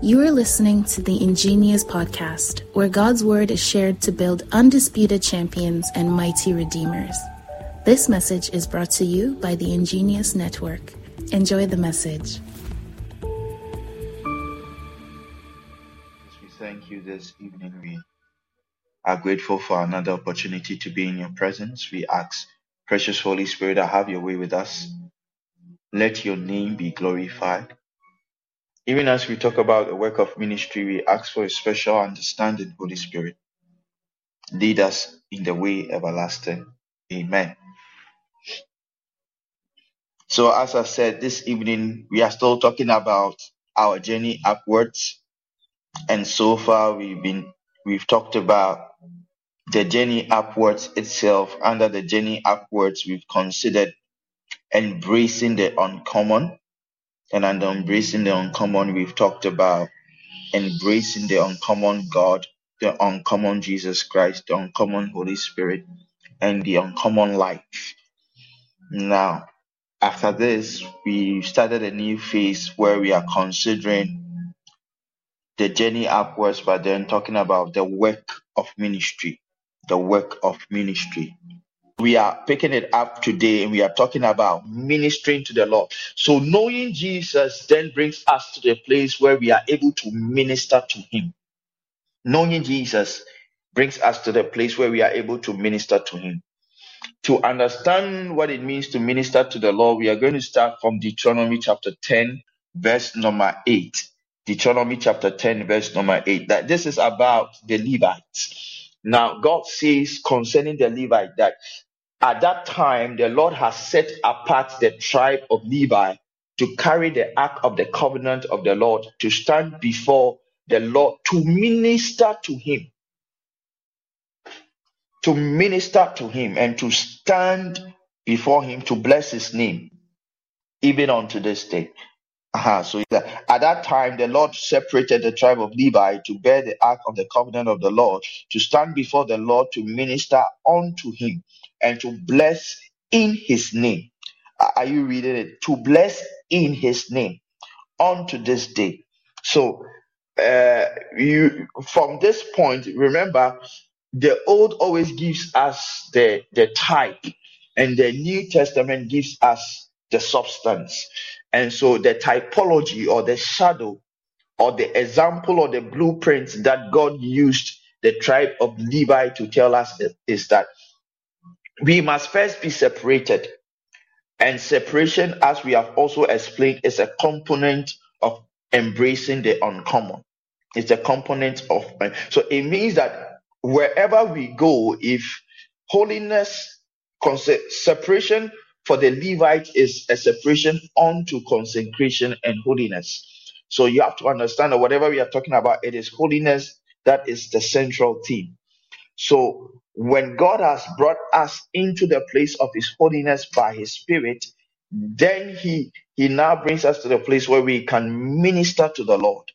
You are listening to the Ingenious Podcast, where God's Word is shared to build undisputed champions and mighty redeemers. This message is brought to you by the Ingenious Network. Enjoy the message. We thank you this evening. We are grateful for another opportunity to be in your presence. We ask, precious Holy Spirit, to have your way with us. Let your name be glorified. Even as we talk about the work of ministry, we ask for a special understanding, Holy Spirit. Lead us in the way everlasting. Amen. So, as I said, this evening we are still talking about our journey upwards, and so far we've been we've talked about the journey upwards itself. Under the journey upwards, we've considered embracing the uncommon, and under embracing the uncommon, we've talked about embracing the uncommon God, the uncommon Jesus Christ, the uncommon Holy Spirit, and the uncommon life. Now, after this, we started a new phase where we are considering the journey upwards, but then talking about the work of ministry. The work of ministry we are picking it up today and we are talking about ministering to the Lord. So, knowing Jesus then brings us to the place where we are able to minister to Him. Knowing Jesus brings us to the place where we are able to minister to Him. To understand what it means to minister to the Lord, we are going to start from Deuteronomy chapter 10, verse number 8. Deuteronomy chapter 10, verse number 8. That this is about the Levites. Now, God says concerning the Levite that at that time, the Lord has set apart the tribe of Levi to carry the ark of the covenant of the Lord, to stand before the Lord, to minister to him. To minister to him and to stand before him to bless his name, even unto this day. Uh-huh. So at that time, the Lord separated the tribe of Levi to bear the ark of the covenant of the Lord, to stand before the Lord to minister unto him and to bless in his name. Are you reading it? To bless in his name unto this day. So, uh, you from this point, remember the old always gives us the the type, and the New Testament gives us the substance. And so, the typology or the shadow or the example or the blueprint that God used the tribe of Levi to tell us is that we must first be separated. And separation, as we have also explained, is a component of embracing the uncommon. It's a component of, so it means that wherever we go, if holiness, separation for the Levite is a separation onto consecration and holiness. So you have to understand that whatever we are talking about, it is holiness that is the central theme. So when God has brought us into the place of his holiness by his spirit, then he he now brings us to the place where we can minister to the Lord.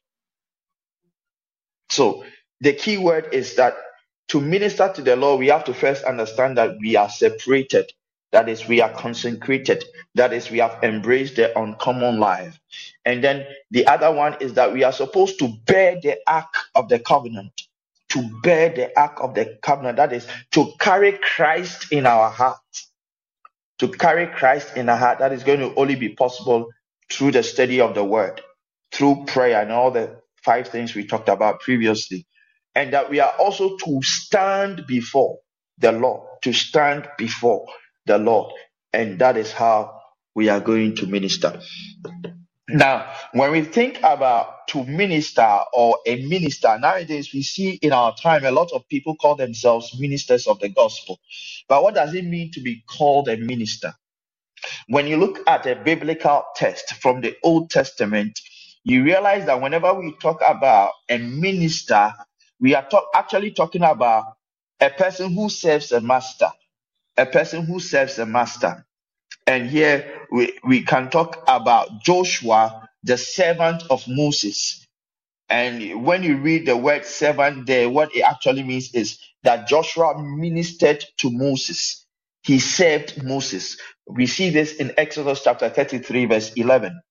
So the key word is that to minister to the Lord, we have to first understand that we are separated. That is, we are consecrated. That is, we have embraced the uncommon life. And then the other one is that we are supposed to bear the ark of the covenant to bear the ark of the covenant. That is to carry Christ in our heart. To carry Christ in our heart. That is going to only be possible through the study of the word, through prayer, and all the five things we talked about previously. And that we are also to stand before the Lord, to stand before the Lord. And that is how we are going to minister. Now, when we think about to minister or a minister, nowadays we see in our time a lot of people call themselves ministers of the gospel. But what does it mean to be called a minister? When you look at a biblical text from the Old Testament, you realize that whenever we talk about a minister, we are talk, actually talking about a person who serves a master, a person who serves a master. And here we, we can talk about Joshua, the servant of Moses. And when you read the word servant there, what it actually means is that Joshua ministered to Moses. He served Moses. We see this in Exodus chapter 33, verse 11.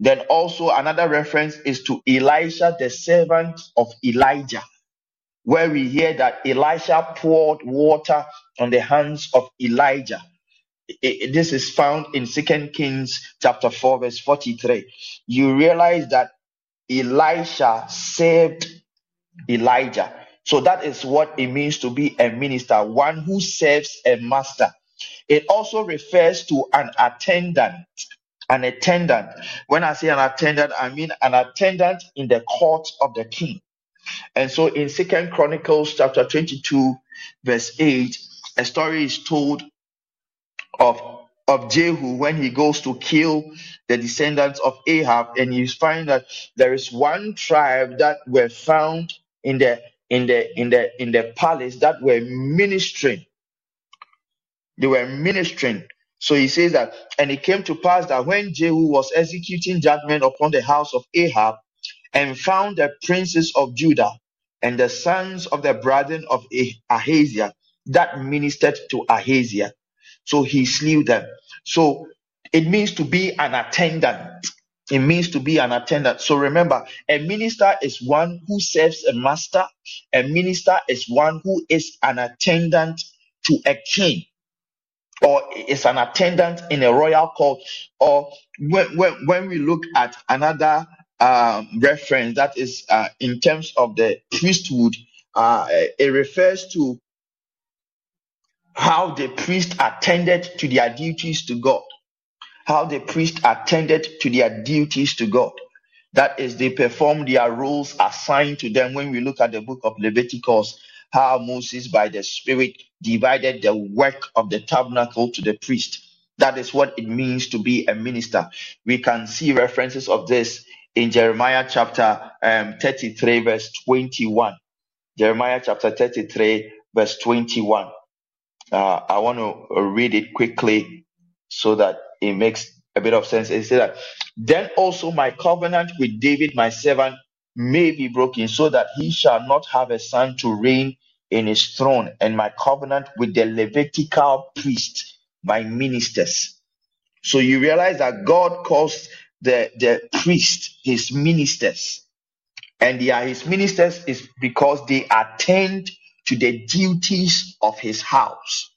Then also another reference is to Elisha, the servant of Elijah, where we hear that Elisha poured water on the hands of Elijah. I- I- this is found in Second Kings chapter 4, verse 43. You realize that Elisha saved Elijah. So that is what it means to be a minister, one who serves a master. It also refers to an attendant. An attendant. When I say an attendant, I mean an attendant in the court of the king. And so in Second Chronicles chapter 22, verse 8, a story is told of of Jehu when he goes to kill the descendants of Ahab, and you find that there is one tribe that were found in the in the in the in the palace that were ministering. They were ministering. So he says that, and it came to pass that when Jehu was executing judgment upon the house of Ahab, and found the princes of Judah and the sons of the brethren of Ah- Ahaziah that ministered to Ahaziah. So he slew them. So it means to be an attendant. It means to be an attendant. So remember, a minister is one who serves a master. A minister is one who is an attendant to a king or is an attendant in a royal court. Or when, when, when we look at another um, reference that is uh, in terms of the priesthood, uh, it refers to how the priest attended to their duties to God. How the priest attended to their duties to God. That is, they performed their roles assigned to them. When we look at the book of Leviticus, how Moses, by the Spirit, divided the work of the tabernacle to the priest. That is what it means to be a minister. We can see references of this in Jeremiah chapter um, 33, verse 21. Jeremiah chapter 33, verse 21. Uh, I want to read it quickly so that it makes a bit of sense. It says that, then also my covenant with David, my servant, may be broken, so that he shall not have a son to reign in his throne, and my covenant with the Levitical priest, my ministers. So you realize that God calls the, the priest his ministers, and they are his ministers is because they attend to the duties of his house.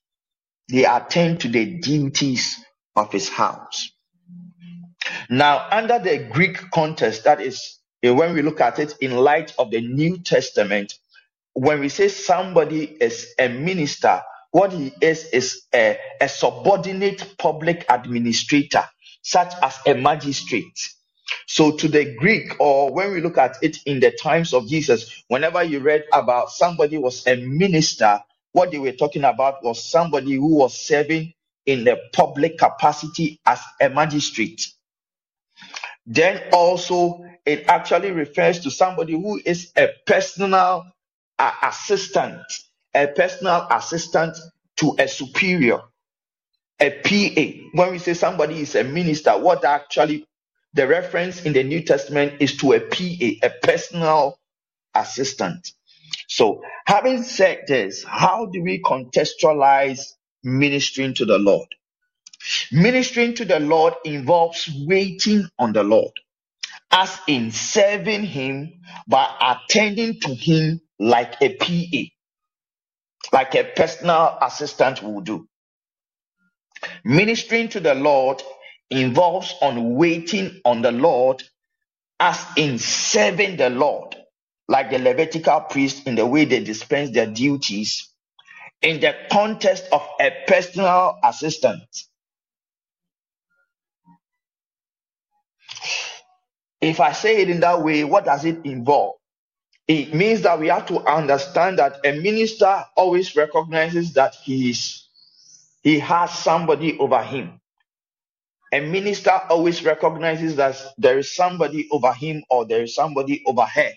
They attend to the duties of his house. Now, under the Greek context, that is, eh, when we look at it in light of the New Testament, when we say somebody is a minister, what he is is a, a subordinate public administrator, such as a magistrate. So, to the Greek, or when we look at it in the times of Jesus, whenever you read about somebody was a minister, what they were talking about was somebody who was serving in the public capacity as a magistrate. Then also, it actually refers to somebody who is a personal uh, assistant, a personal assistant to a superior, a PA. When we say somebody is a minister, what actually the reference in the New Testament is to a PA, a personal assistant. So, having said this, how do we contextualize ministering to the Lord? Ministering to the Lord involves waiting on the Lord, as in serving Him by attending to Him like a PA, like a personal assistant will do. Ministering to the Lord involves on waiting on the Lord, as in serving the Lord, like the Levitical priest in the way they dispense their duties in the context of a personal assistant. If I say it in that way, what does it involve? It means that we have to understand that a minister always recognizes that he is he has somebody over him. A minister always recognizes that there is somebody over him or there is somebody over her.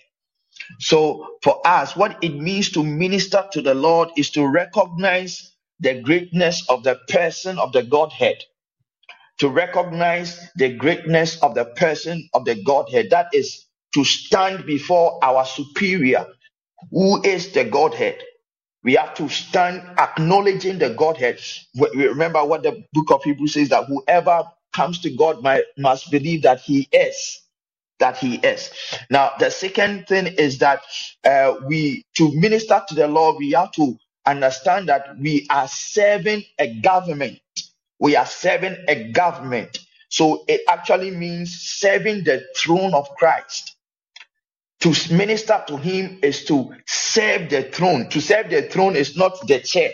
So for us, what it means to minister to the Lord is to recognize the greatness of the person of the Godhead to recognize the greatness of the person of the Godhead. That is to stand before our superior, who is the Godhead. We have to stand acknowledging the Godhead. We- Remember what the book of Hebrews says that whoever comes to God might, must believe that He is. That He is. Now, the second thing is that uh, we, to minister to the Lord, we have to understand that we are serving a government. We are serving a government. So it actually means serving the throne of Christ. To minister to him is to serve the throne. To serve the throne is not the chair.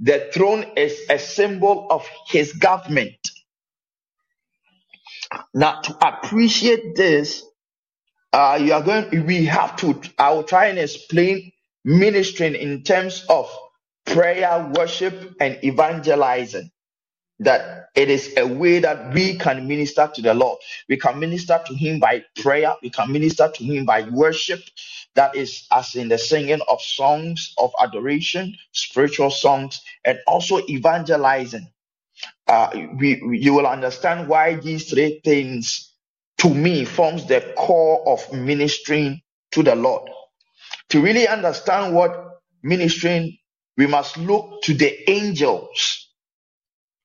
The throne is a symbol of his government. Now, to appreciate this, uh, you are going. We have to. I will try and explain ministering in terms of prayer, worship, and evangelizing that it is a way that we can minister to the Lord. We can minister to Him by prayer, we can minister to Him by worship. That is, as in the singing of songs of adoration, spiritual songs, and also evangelizing. Uh, we, you will understand why these three things, to me, forms the core of ministering to the Lord. To really understand what ministering, we must look to the angels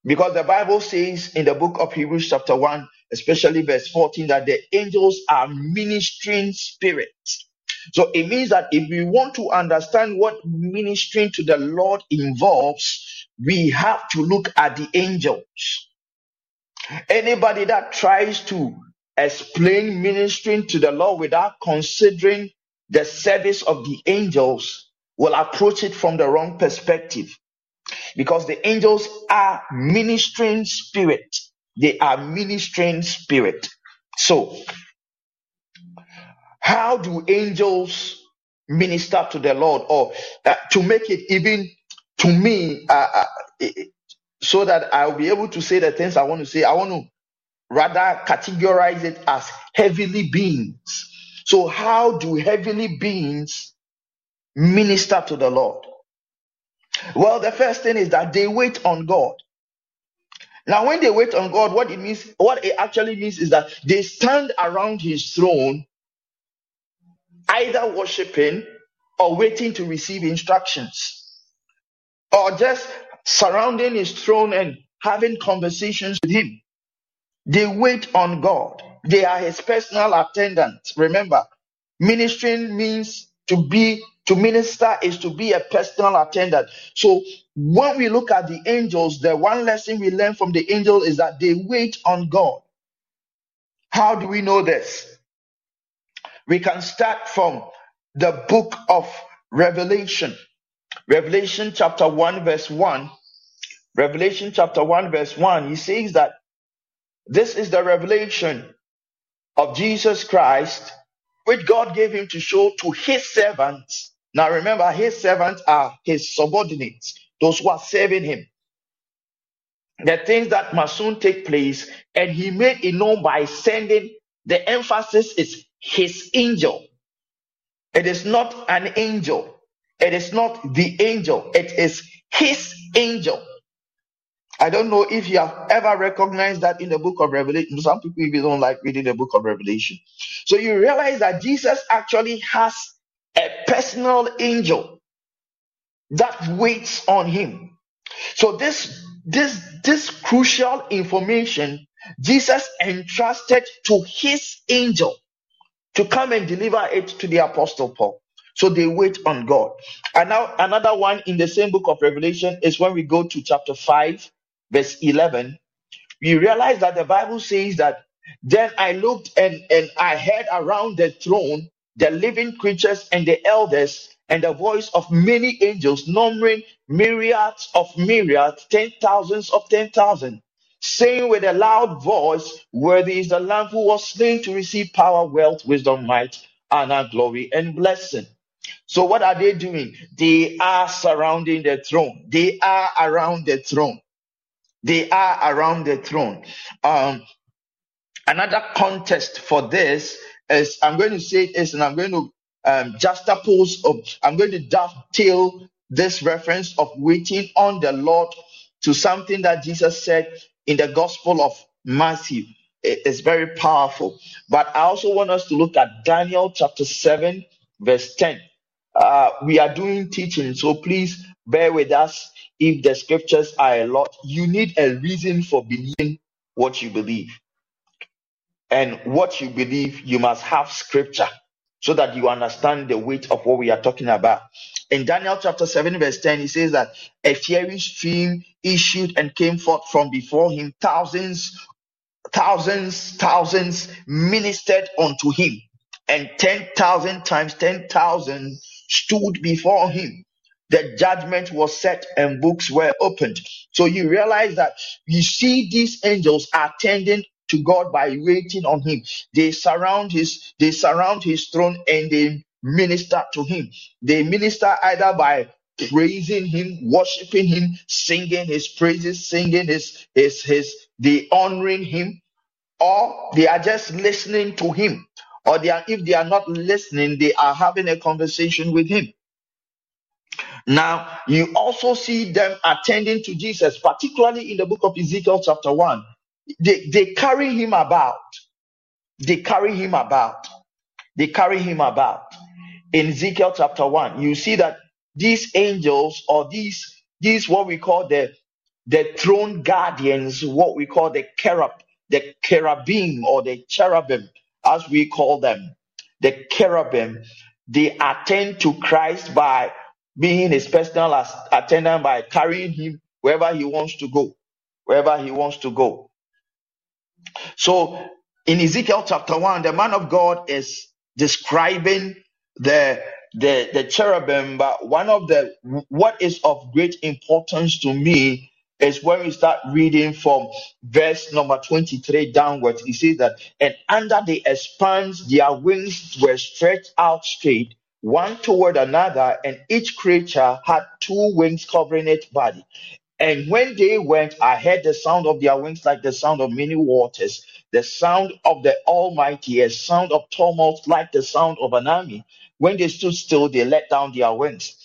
because the Bible says in the book of Hebrews, chapter 1, especially verse 14, that the angels are ministering spirits. So it means that if we want to understand what ministering to the Lord involves, we have to look at the angels. Anybody that tries to explain ministering to the Lord without considering the service of the angels will approach it from the wrong perspective because the angels are ministering spirit. They are ministering spirit. So, how do angels minister to the Lord? Or uh, to make it even to me, uh, so that I'll be able to say the things I want to say, I want to rather categorize it as heavenly beings. So, how do heavenly beings minister to the Lord? Well, the first thing is that they wait on God. Now, when they wait on God, what it means, what it actually means is that they stand around his throne, either worshiping or waiting to receive instructions, or just surrounding his throne and having conversations with him. They wait on God. They are his personal attendants. Remember, ministering means to be to minister is to be a personal attendant. So when we look at the angels, the one lesson we learn from the angels is that they wait on God. How do we know this? We can start from the book of Revelation. Revelation chapter 1 verse 1. Revelation chapter 1 verse 1. He says that this is the revelation of Jesus Christ, which God gave him to show to his servants. Now remember, his servants are his subordinates, those who are serving him. The things that must soon take place, and he made it known by sending the emphasis is his angel. It is not an angel. It is not the angel. It is his angel. I don't know if you have ever recognized that in the book of Revelation. Some people even don't like reading the book of Revelation. So you realize that Jesus actually has a personal angel that waits on him. So this this this crucial information Jesus entrusted to his angel to come and deliver it to the apostle Paul. So they wait on God. And now another one in the same book of Revelation is when we go to chapter 5 verse 11 we realize that the Bible says that then I looked and, and I heard around the throne the living creatures and the elders and the voice of many angels, numbering myriads of myriads, ten thousands of ten thousand, saying with a loud voice, Worthy is the Lamb who was slain to receive power, wealth, wisdom, might, honor, glory, and blessing. So, what are they doing? They are surrounding the throne. They are around the throne. They are around the throne. Um, another context for this is I'm going to say this and I'm going to um, juxtapose of I'm going to dovetail this reference of waiting on the Lord to something that Jesus said in the Gospel of Matthew. It is very powerful. But I also want us to look at Daniel chapter 7, verse 10. Uh, we are doing teaching, so please bear with us if the scriptures are a lot. You need a reason for believing what you believe. And what you believe, you must have scripture so that you understand the weight of what we are talking about. In Daniel chapter 7, verse 10, he says that a fiery stream issued and came forth from before him. Thousands, thousands, thousands ministered unto him, and 10,000 times 10,000 stood before him. The judgment was set and books were opened. So you realize that you see these angels attending to God by waiting on him. They surround his they surround his throne and they minister to him. They minister either by praising him, worshiping him, singing his praises, singing his his his they honoring him, or they are just listening to him. Or they are if they are not listening, they are having a conversation with him. Now, you also see them attending to Jesus, particularly in the book of Ezekiel, chapter 1. They, they carry him about. They carry him about. They carry him about. In Ezekiel chapter 1, you see that these angels or these, these what we call the, the throne guardians, what we call the cherub, the cherubim or the cherubim, as we call them, the cherubim, they attend to Christ by being his personal attendant by carrying him wherever he wants to go, wherever he wants to go. So in Ezekiel chapter 1, the man of God is describing the the the cherubim, but one of the what is of great importance to me is when we start reading from verse number 23 downwards. He says that, and under the expanse, their wings were stretched out straight, one toward another, and each creature had two wings covering its body. And when they went, I heard the sound of their wings like the sound of many waters, the sound of the Almighty, a sound of tumult like the sound of an army. When they stood still, they let down their wings.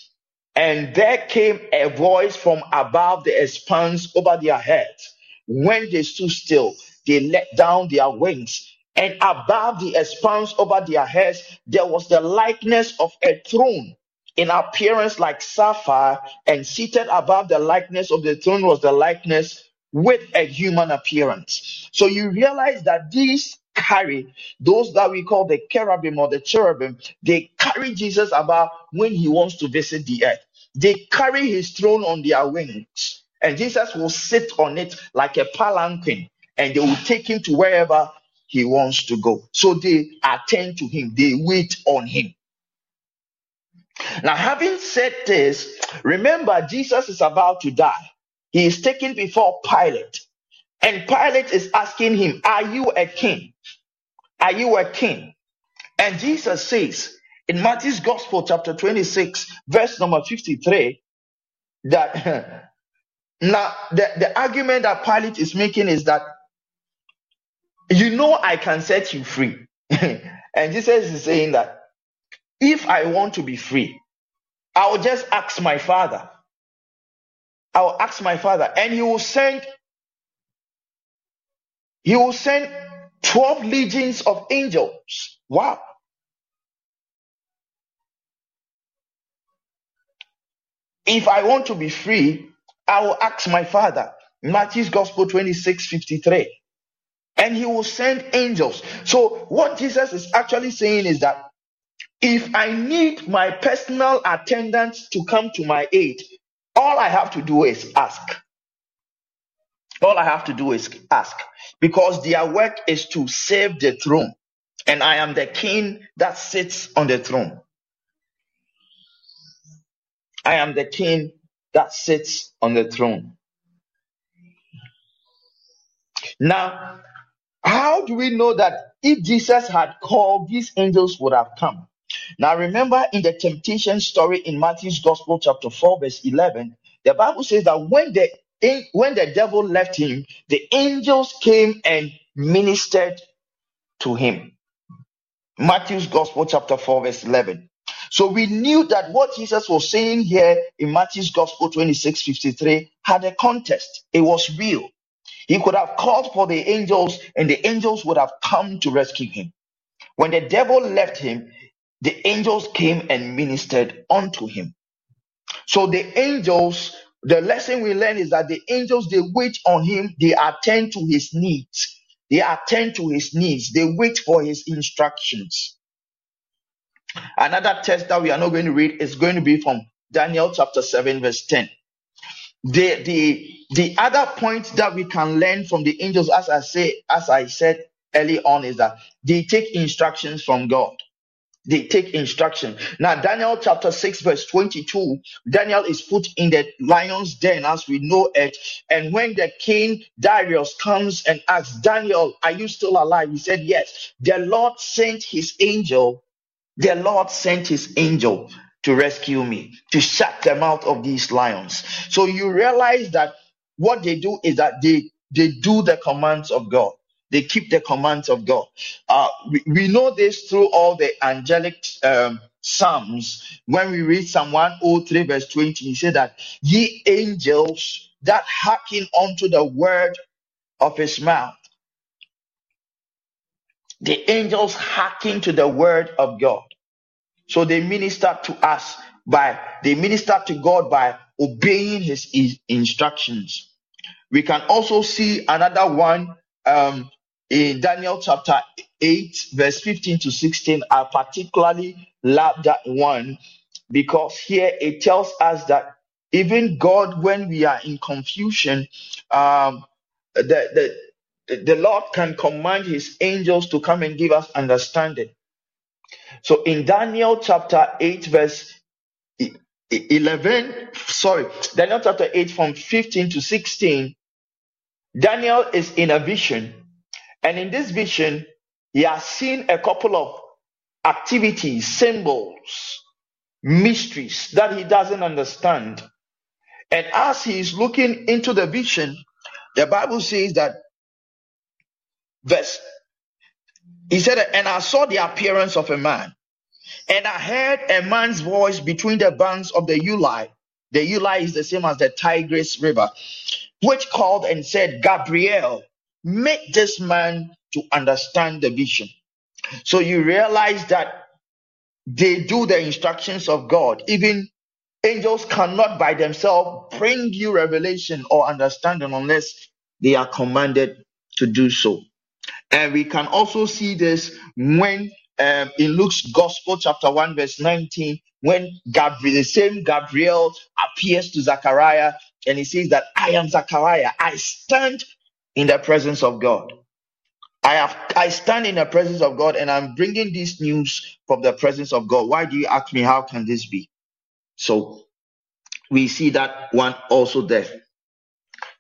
And there came a voice from above the expanse over their heads. When they stood still, they let down their wings. And above the expanse over their heads, there was the likeness of a throne in appearance like sapphire, and seated above the likeness of the throne was the likeness with a human appearance. So you realize that these carry those that we call the cherubim or the cherubim, they carry Jesus about when he wants to visit the earth. They carry his throne on their wings, and Jesus will sit on it like a palanquin, and they will take him to wherever he wants to go. So they attend to him, they wait on him. Now, having said this, remember Jesus is about to die. He is taken before Pilate, and Pilate is asking him, Are you a king? Are you a king? And Jesus says in Matthew's Gospel, chapter 26, verse number 53, that now the, the argument that Pilate is making is that you know I can set you free. and Jesus is saying that if I want to be free, I will just ask my father. I will ask my father, and he will send he will send 12 legions of angels. Wow. If I want to be free, I will ask my father. Matthew's Gospel 26 53. And he will send angels. So, what Jesus is actually saying is that if I need my personal attendant to come to my aid, all I have to do is ask. All I have to do is ask because their work is to save the throne, and I am the king that sits on the throne. I am the king that sits on the throne. Now, how do we know that if Jesus had called, these angels would have come? Now, remember in the temptation story in Matthew's Gospel, chapter 4, verse 11, the Bible says that when the when the devil left him, the angels came and ministered to him. Matthew's Gospel, chapter 4, verse 11. So we knew that what Jesus was saying here in Matthew's Gospel 26 53 had a context. It was real. He could have called for the angels, and the angels would have come to rescue him. When the devil left him, the angels came and ministered unto him. So the angels the lesson we learn is that the angels they wait on him, they attend to his needs. They attend to his needs. They wait for his instructions. Another text that we are not going to read is going to be from Daniel chapter 7, verse 10. The, the, the other point that we can learn from the angels, as I say, as I said early on, is that they take instructions from God. They take instruction. Now, Daniel chapter 6, verse 22, Daniel is put in the lion's den as we know it. And when the king Darius comes and asks, Daniel, are you still alive? He said, Yes. The Lord sent his angel the Lord sent his angel to rescue me, to shut the mouth of these lions. So you realize that what they do is that they they do the commands of God. They keep the commands of God. Uh, we, we know this through all the angelic um, psalms. When we read Psalm 103, verse 20, he said that ye angels that hearken unto the word of his mouth. The angels hearken to the word of God. So they minister to us by, they minister to God by obeying his instructions. We can also see another one um, in Daniel chapter 8, verse 15 to 16. I particularly love that one because here it tells us that even God, when we are in confusion, um, the, the, the Lord can command his angels to come and give us understanding. So in Daniel chapter 8, verse 11, sorry, Daniel chapter 8 from 15 to 16, Daniel is in a vision. And in this vision, he has seen a couple of activities, symbols, mysteries that he doesn't understand. And as he is looking into the vision, the Bible says that verse he said, and I saw the appearance of a man, and I heard a man's voice between the banks of the Ulai. The Ulai is the same as the Tigris River, which called and said, Gabriel, make this man to understand the vision. So you realize that they do the instructions of God. Even angels cannot by themselves bring you revelation or understanding unless they are commanded to do so. And we can also see this when um, in Luke's Gospel, chapter 1, verse 19, when Gabriel, the same Gabriel appears to Zachariah and he says that I am Zachariah. I stand in the presence of God. I have I stand in the presence of God and I'm bringing this news from the presence of God. Why do you ask me how can this be? So we see that one also there.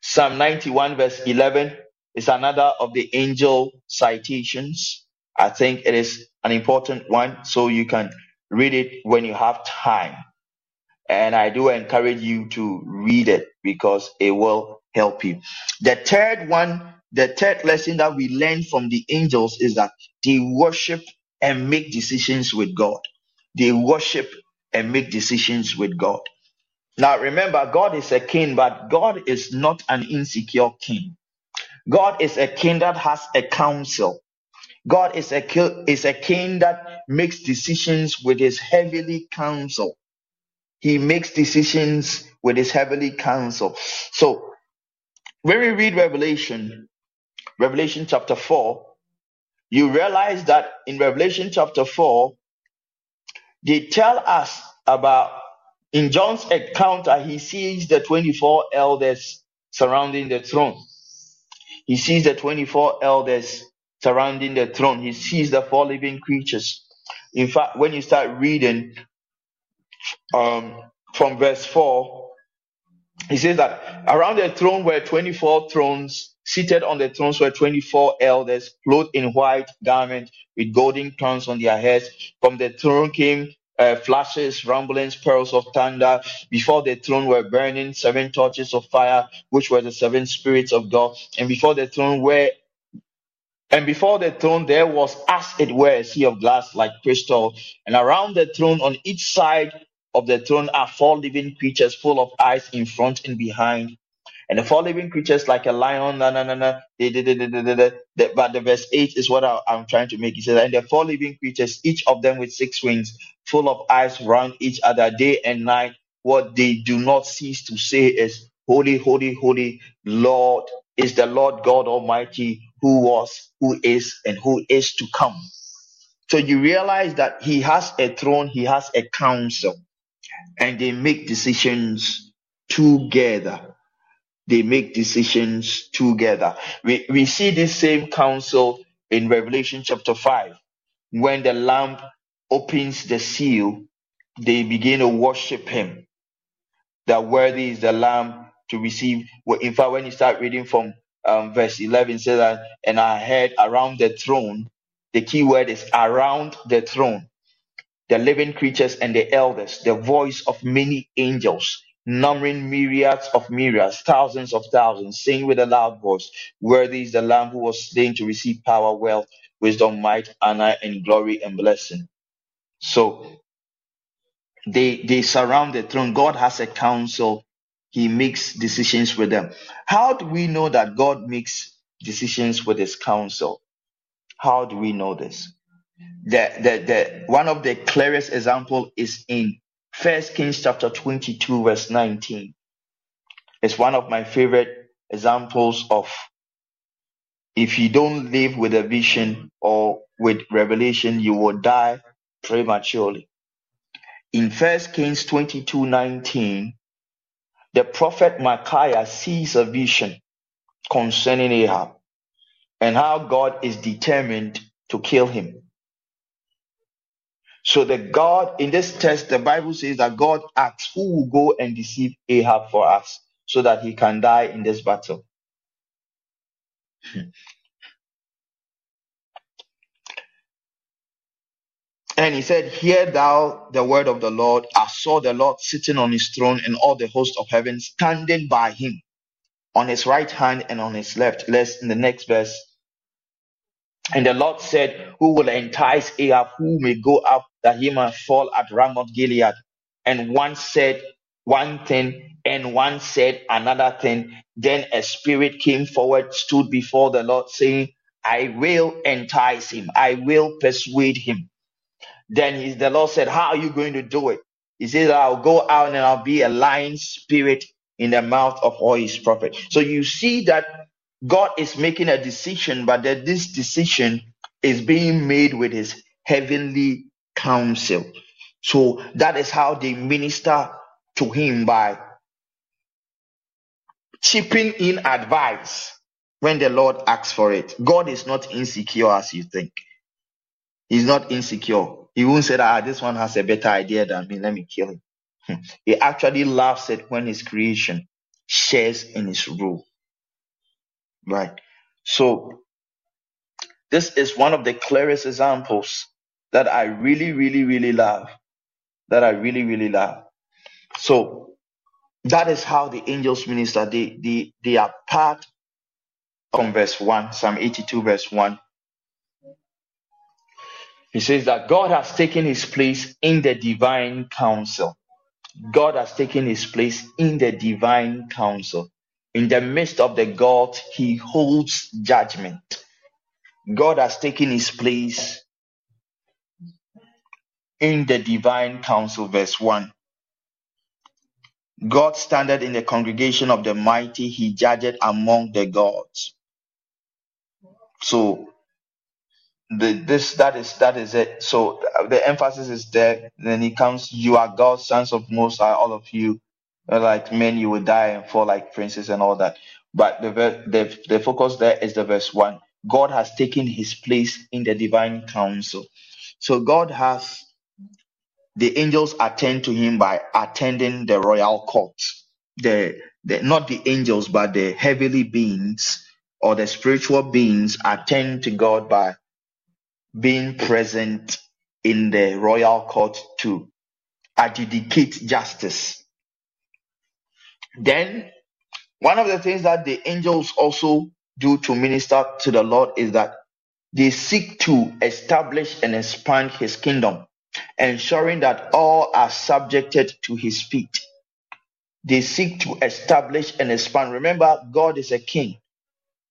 Psalm 91 verse 11 is another of the angel citations. I think it is an important one, so you can read it when you have time. And I do encourage you to read it because it will help you. The third one, the third lesson that we learn from the angels is that they worship and make decisions with God. They worship and make decisions with God. Now remember, God is a king, but God is not an insecure king. God is a king that has a council. God is a, is a king that makes decisions with his heavenly council. He makes decisions with his heavenly council. So when we read Revelation, Revelation chapter 4, you realize that in Revelation chapter 4, they tell us about in John's encounter, he sees the 24 elders surrounding the throne. He sees the 24 elders surrounding the throne. He sees the four living creatures. In fact, when you start reading um, from verse 4, he says that around the throne were 24 thrones. Seated on the thrones were 24 elders, clothed in white garments with golden crowns on their heads. From the throne came uh, flashes, rumblings, pearls of thunder. Before the throne were burning seven torches of fire, which were the seven spirits of God. And before the throne were and before the throne, there was, as it were, a sea of glass like crystal. And around the throne, on each side of the throne, are four living creatures full of eyes in front and behind. And the four living creatures, like a lion, na na na na, but the verse 8 is what I, am trying to make. He says, And the four living creatures, each of them with six wings, full of eyes round each other, day and night, what they do not cease to say is, Holy, holy, holy Lord is the Lord God Almighty who was, who is, and who is to come. So you realize that he has a throne, he has a council, and they make decisions together. They make decisions together. We, we see this same council in Revelation chapter 5. When the Lamb opens the seal, they begin to worship him. That worthy is the Lamb to receive. Well, in fact, when you start reading from um, verse 11, it says that, and I heard around the throne the key word is around the throne, the living creatures and the elders, the voice of many angels, numbering myriads of myriads, thousands of thousands, saying with a loud voice, Worthy is the Lamb who was slain to receive power, wealth, wisdom, might, honor, and glory and blessing. So they they surround the throne. God has a council. He makes decisions with them. How do we know that God makes decisions with his council? How do we know this? The, the, the, one of the clearest example is in First Kings chapter 22, verse 19. is one of my favorite examples of if you don't live with a vision or with revelation, you will die prematurely. In First Kings 22, 19, the prophet Micaiah sees a vision concerning Ahab and how God is determined to kill him. So the God in this text, the Bible says that God asks who will go and deceive Ahab for us so that he can die in this battle. Hmm. And he said, Hear thou the word of the Lord. I saw the Lord sitting on his throne and all the host of heaven standing by him on his right hand and on his left. Let's in the next verse and the Lord said, Who will entice Ahab, who may go up that he might fall at Ramoth Gilead? And one said one thing, and one said another thing. Then a spirit came forward, stood before the Lord, saying, I will entice him, I will persuade him. Then he, the Lord said, How are you going to do it? He says, I'll go out and I'll be a lying spirit in the mouth of all his prophets. So you see that God is making a decision, but that this decision is being made with his heavenly council. So that is how they minister to him by chipping in advice when the Lord asks for it. God is not insecure as you think. He's not insecure. He won't say that ah, this one has a better idea than me. Let me kill him. He actually laughs at when his creation shares in his rule. Right. So this is one of the clearest examples that I really, really, really love. That I really, really love. So that is how the angels minister. They they they are part from verse 1, Psalm 82, verse 1. He says that God has taken his place in the divine council. God has taken his place in the divine council. In the midst of the gods, he holds judgment. God has taken his place in the divine council, verse 1. God standeth in the congregation of the mighty, he judgeth among the gods. So the, this that is that is it. So the emphasis is there. Then he comes, you are God's sons of Most High, all of you Uh, like men you will die and fall like princes and all that. But the, the the focus there is the verse 1 god has taken his place in the divine council. So god has the angels attend to him by attending the royal court. The, the not the angels but the heavenly beings or the spiritual beings attend to god by being present in the royal court to adjudicate justice then, one of the things that the angels also do to minister to the Lord is that they seek to establish and expand his kingdom, ensuring that all are subjected to his feet. They seek to establish and expand. Remember, God is a king.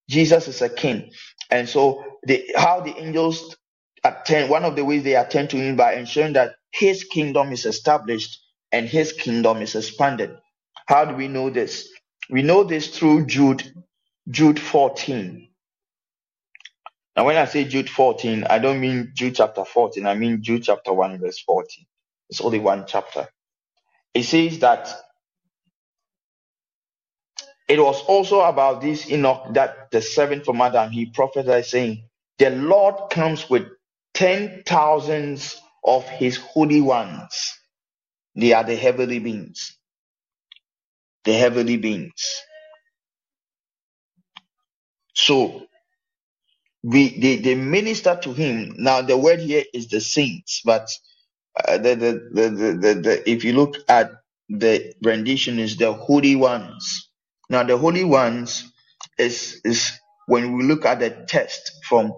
Jesus is a king. And so the, how the angels attend, one of the ways they attend to him by ensuring that his kingdom is established and his kingdom is expanded. How do we know this? We know this through Jude, Jude 14. Now, when I say Jude 14, I don't mean Jude chapter 14, I mean Jude chapter 1, verse 14. It's only one chapter. It says that it was also about this Enoch that the seventh from Adam he prophesied, saying, The Lord comes with ten thousands of his holy ones. They are the heavenly beings. The heavenly beings. So we they, they minister to him. Now the word here is the saints, but uh, the, the, the, the, the, if you look at the rendition is the holy ones. Now the holy ones is is when we look at the text from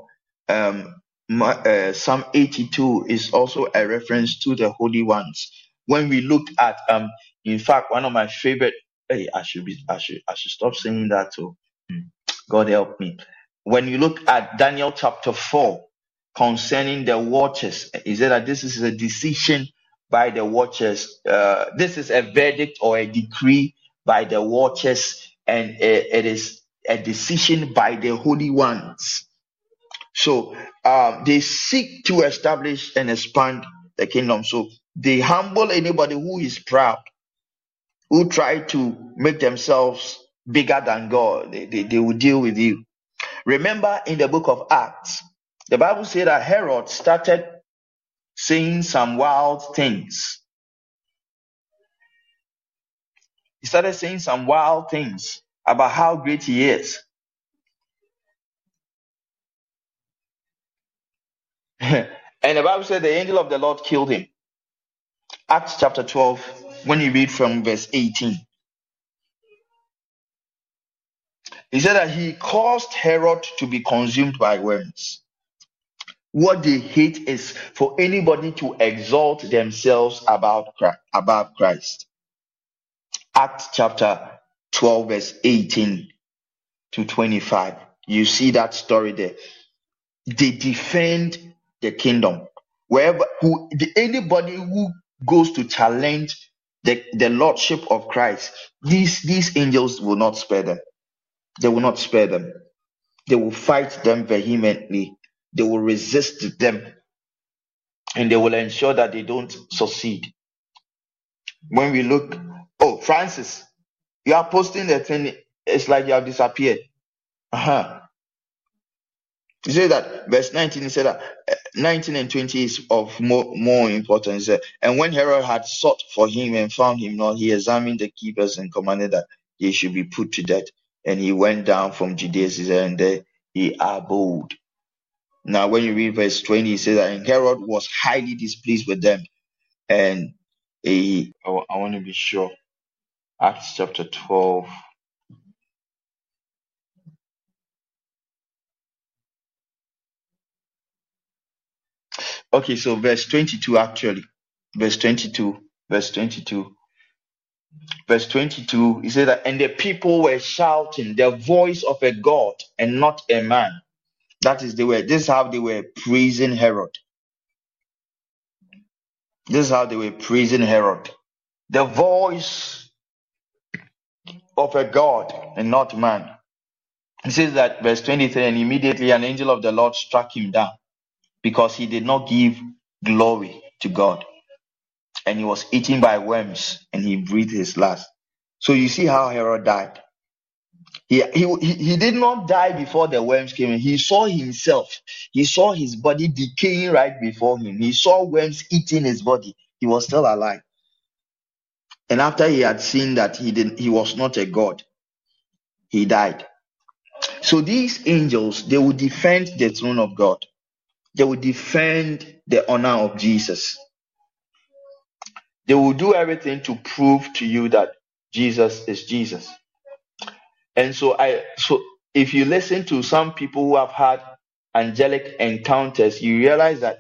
um, uh, Psalm 82 is also a reference to the holy ones. When we look at um, in fact, one of my favorite. Hey, I should be, I should, I should stop saying that too. Hmm. God help me. When you look at Daniel chapter 4 concerning the watchers, he said that this is a decision by the watchers. Uh, this is a verdict or a decree by the watchers, and it, it is a decision by the holy ones. So um, they seek to establish and expand the kingdom. So they humble anybody who is proud, who try to make themselves bigger than God. They, they, they will deal with you. Remember in the book of Acts, the Bible said that Herod started saying some wild things. He started saying some wild things about how great he is. and the Bible said the angel of the Lord killed him. Acts chapter 12, when you read from verse 18. He said that he caused Herod to be consumed by worms. What they hate is for anybody to exalt themselves about above Christ. Acts chapter 12, verse 18 to 25. You see that story there. They defend the kingdom. Wherever who anybody who goes to challenge the, the lordship of Christ, these these angels will not spare them. They will not spare them. They will fight them vehemently. They will resist them. And they will ensure that they don't succeed. When we look, oh, Francis, you are posting the thing, it's like you have disappeared. Uh-huh. He said that verse 19, he said that uh, 19 and 20 is of more, more importance. Uh, and when Herod had sought for him and found him not, he examined the keepers and commanded that they should be put to death. And he went down from Judea and there he abode. Now, when you read verse 20, he says that and Herod was highly displeased with them. And he, I want to be sure. Acts chapter 12. Okay, so verse 22 actually. Verse 22. Verse 22. Verse 22, he said that, and the people were shouting the voice of a God and not a man. That is the way, this is how they were praising Herod. This is how they were praising Herod. The voice of a God and not man. He says that verse 23, and immediately an angel of the Lord struck him down because he did not give glory to God. And he was eaten by worms and he breathed his last. So you see how Herod died. He, he, he did not die before the worms came in. He saw himself. He saw his body decaying right before him. He saw worms eating his body. He was still alive. And after he had seen that he did he was not a god, he died. So these angels, they will defend the throne of God. They will defend the honor of Jesus. They will do everything to prove to you that Jesus is Jesus. And so I so if you listen to some people who have had angelic encounters, you realize that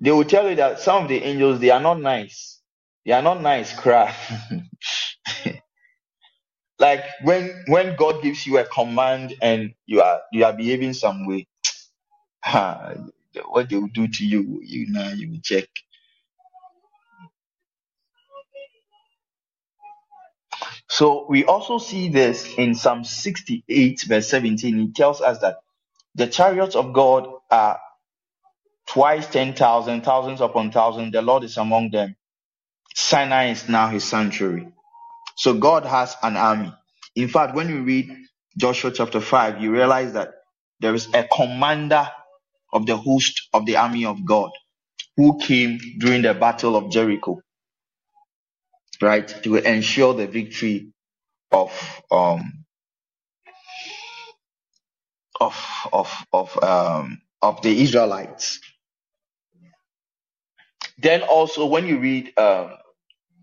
they will tell you that some of the angels they are not nice. They are not nice cry. like when when God gives you a command and you are you are behaving some way, what they will do to you, you know, you will check. So we also see this in Psalm 68, verse 17. It tells us that the chariots of God are twice ten thousand, thousands upon thousands. The Lord is among them. Sinai is now his sanctuary. So God has an army. In fact, when you read Joshua chapter 5, you realize that there is a commander of the host of the army of God who came during the battle of Jericho, right, to ensure the victory of um of of of um of the Israelites. Then also when you read um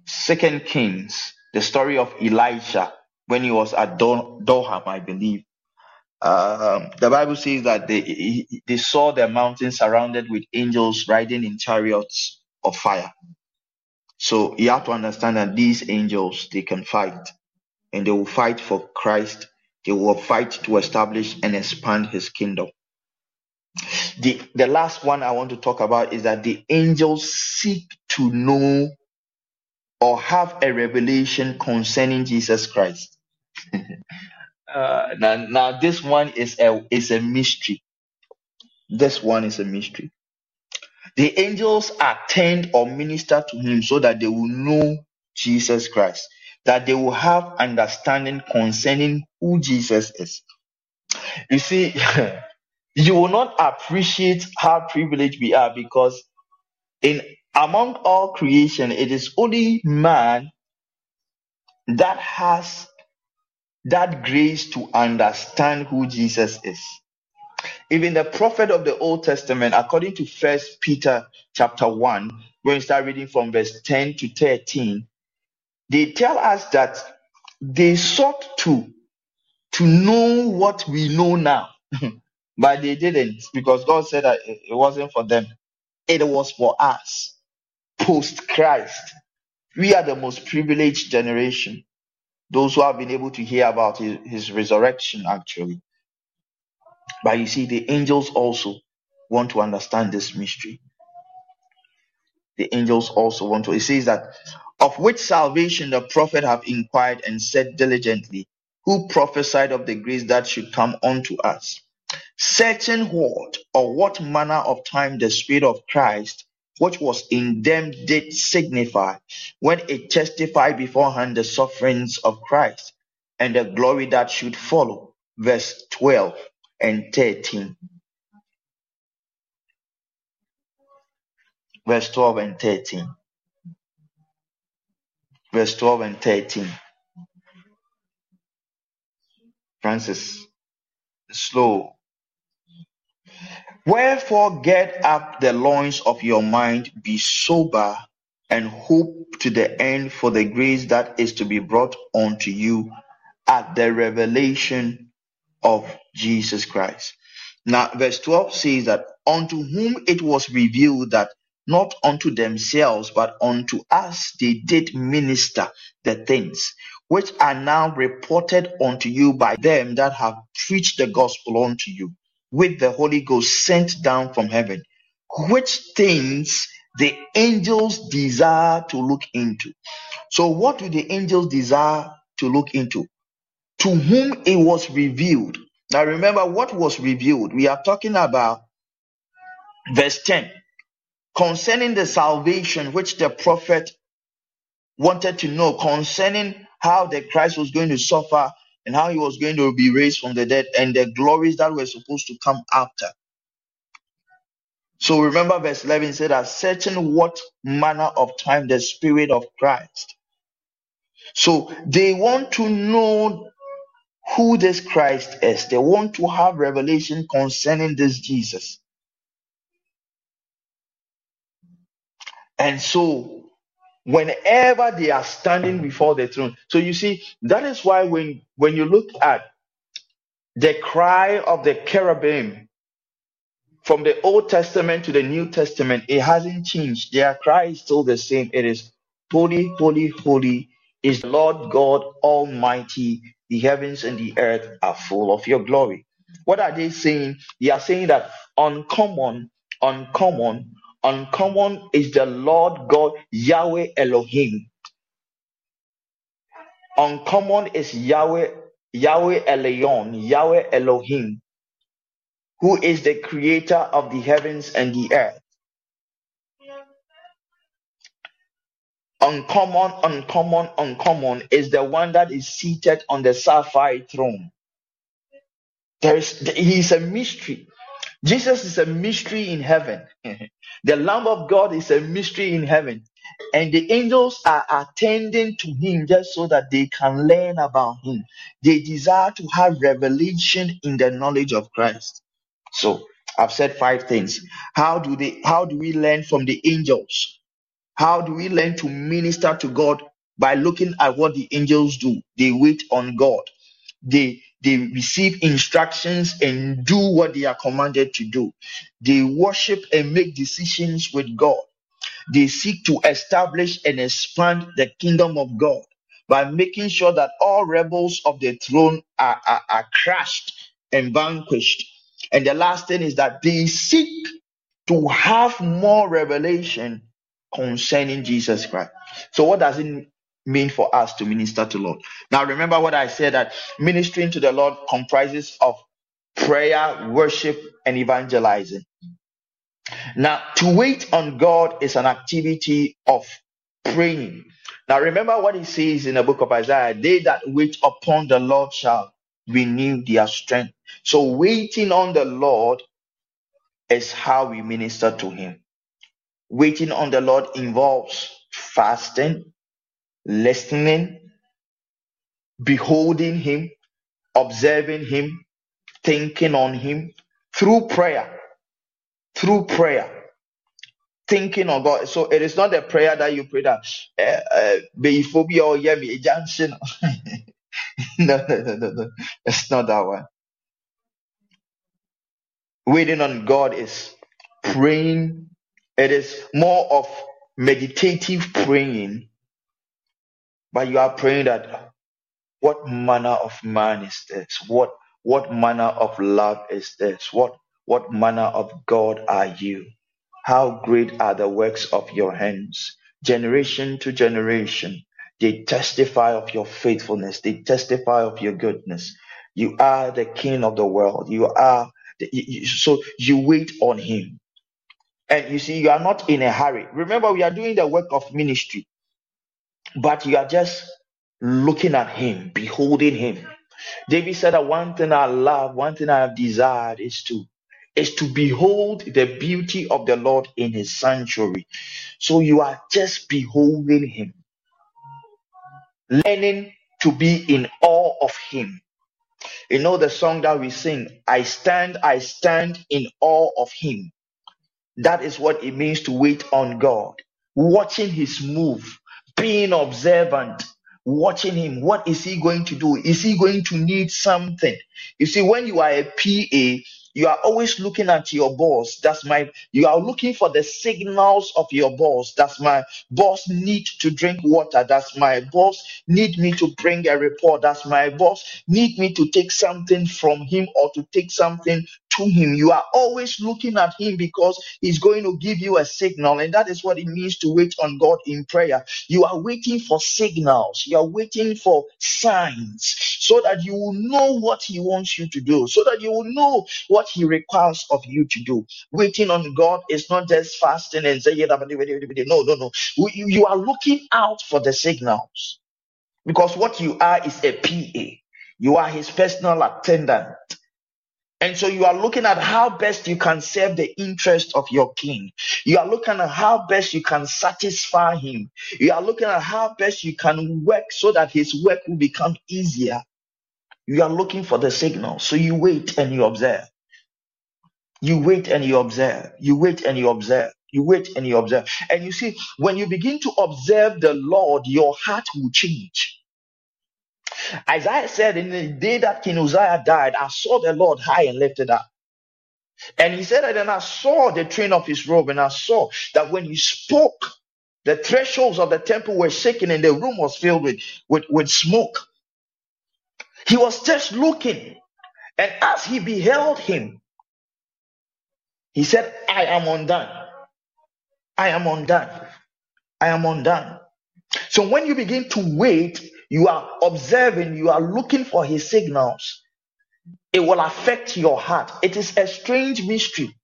Second Kings, the story of Elisha when he was at Do- Doham, I believe. Um, the Bible says that they they saw the mountain surrounded with angels riding in chariots of fire. So you have to understand that these angels they can fight, and they will fight for Christ. They will fight to establish and expand His kingdom. The the last one I want to talk about is that the angels seek to know or have a revelation concerning Jesus Christ. Uh, now, now this one is a is a mystery. This one is a mystery. The angels attend or minister to him so that they will know Jesus Christ, that they will have understanding concerning who Jesus is. You see, you will not appreciate how privileged we are because in among all creation, it is only man that has that grace to understand who Jesus is. Even the prophet of the Old Testament, according to First Peter chapter 1, when you start reading from verse 10 to 13, they tell us that they sought to to know what we know now, but they didn't because God said that it it wasn't for them. It was for us, post Christ. We are the most privileged generation, those who have been able to hear about his, his resurrection, actually. But you see, the angels also want to understand this mystery. The angels also want to. It says that of which salvation the prophet have inquired and said diligently, who prophesied of the grace that should come unto us, certain what or what manner of time the Spirit of Christ, which was in them, did signify, when it testified beforehand the sufferings of Christ and the glory that should follow. Verse 12 and 13. Verse 12 and 13. Verse 12 and 13. Francis, slow. Wherefore get up the loins of your mind, be sober, and hope to the end for the grace that is to be brought unto you at the revelation of Jesus Christ. Now, verse 12 says that unto whom it was revealed that not unto themselves, but unto us they did minister the things which are now reported unto you by them that have preached the gospel unto you with the Holy Ghost sent down from heaven, which things the angels desire to look into. So, what do the angels desire to look into? To whom it was revealed. Now, remember what was revealed. We are talking about verse 10 concerning the salvation which the prophet wanted to know concerning how the Christ was going to suffer and how he was going to be raised from the dead and the glories that were supposed to come after. So remember verse 11 said that certain what manner of time the spirit of Christ. So they want to know who this Christ is. They want to have revelation concerning this Jesus. And so whenever they are standing before the throne. So you see, that is why when when you look at the cry of the cherubim from the Old Testament to the New Testament, it hasn't changed. Their cry is still the same. It is holy, holy, holy is the Lord God Almighty. The heavens and the earth are full of your glory. What are they saying? They are saying that uncommon, uncommon, uncommon is the Lord God Yahweh Elohim. Uncommon is Yahweh, Yahweh Elyon, Yahweh Elohim, who is the creator of the heavens and the earth. Uncommon, uncommon, uncommon is the one that is seated on the sapphire throne. There is, he is a mystery. Jesus is a mystery in heaven. the Lamb of God is a mystery in heaven. And the angels are attending to him just so that they can learn about him. They desire to have revelation in the knowledge of Christ. So I've said five things. How do they how do we learn from the angels? How do we learn to minister to God by looking at what the angels do? They wait on God. They they receive instructions and do what they are commanded to do. They worship and make decisions with God. They seek to establish and expand the kingdom of God by making sure that all rebels of the throne are, are, are crushed and vanquished. And the last thing is that they seek to have more revelation concerning Jesus Christ. So, what does it mean for us to minister to Lord? Now, remember what I said that ministering to the Lord comprises of prayer, worship, and evangelizing. Now, to wait on God is an activity of praying. Now, remember what he says in the book of Isaiah they that wait upon the Lord shall renew their strength. So, waiting on the Lord is how we minister to him. Waiting on the Lord involves fasting, listening, beholding him, observing him, thinking on him through prayer. Through prayer thinking on God. So it is not a prayer that you pray that eh, eh, be phobia or yemi junction. No, no, no, no, no. It's not that one. Waiting on God is praying. It is more of meditative praying, but you are praying that what manner of man is this? What what manner of love is this? What what manner of God are you? How great are the works of your hands! Generation to generation, they testify of your faithfulness. They testify of your goodness. You are the king of the world. You are, the, you, so you wait on him. And you see, you are not in a hurry. Remember, we are doing the work of ministry, but you are just looking at him, beholding him. David said that one thing I love, one thing I have desired is to is to behold the beauty of the Lord in his sanctuary. So you are just beholding him, learning to be in awe of him. You know the song that we sing, I stand, I stand in awe of him. That is what it means to wait on God, watching his move, being observant, watching him. What is he going to do? Is he going to need something? You see, when you are a PA, you are always looking at your boss. That's my, you are looking for the signals of your boss. That's my boss need to drink water. That's my boss need me to bring a report. That's my boss need me to take something from him or to take something to him. You are always looking at him because he's going to give you a signal. And that is what it means to wait on God in prayer. You are waiting for signals. You are waiting for signs so that you will know what he wants you to do, so that you will know what he requires of you to do. Waiting on God is not just fasting and saying, no, no, no. You are looking out for the signals because what you are is a PA. You are his personal attendant. And so you are looking at how best you can serve the interest of your king. You are looking at how best you can satisfy him. You are looking at how best you can work so that his work will become easier. You are looking for the signal. So you wait and you observe. You wait and you observe. You wait and you observe. You wait and you observe. And you see, when you begin to observe the Lord, your heart will change. Isaiah said, In the day that King Uzziah died, I saw the Lord high and lifted up. And he said and I saw the train of his robe, and I saw that when he spoke, the thresholds of the temple were shaken, and the room was filled with, with, with smoke. He was just looking, and as he beheld him, he said, I am undone. I am undone. I am undone. So when you begin to wait, you are observing, you are looking for his signals, it will affect your heart. It is a strange mystery.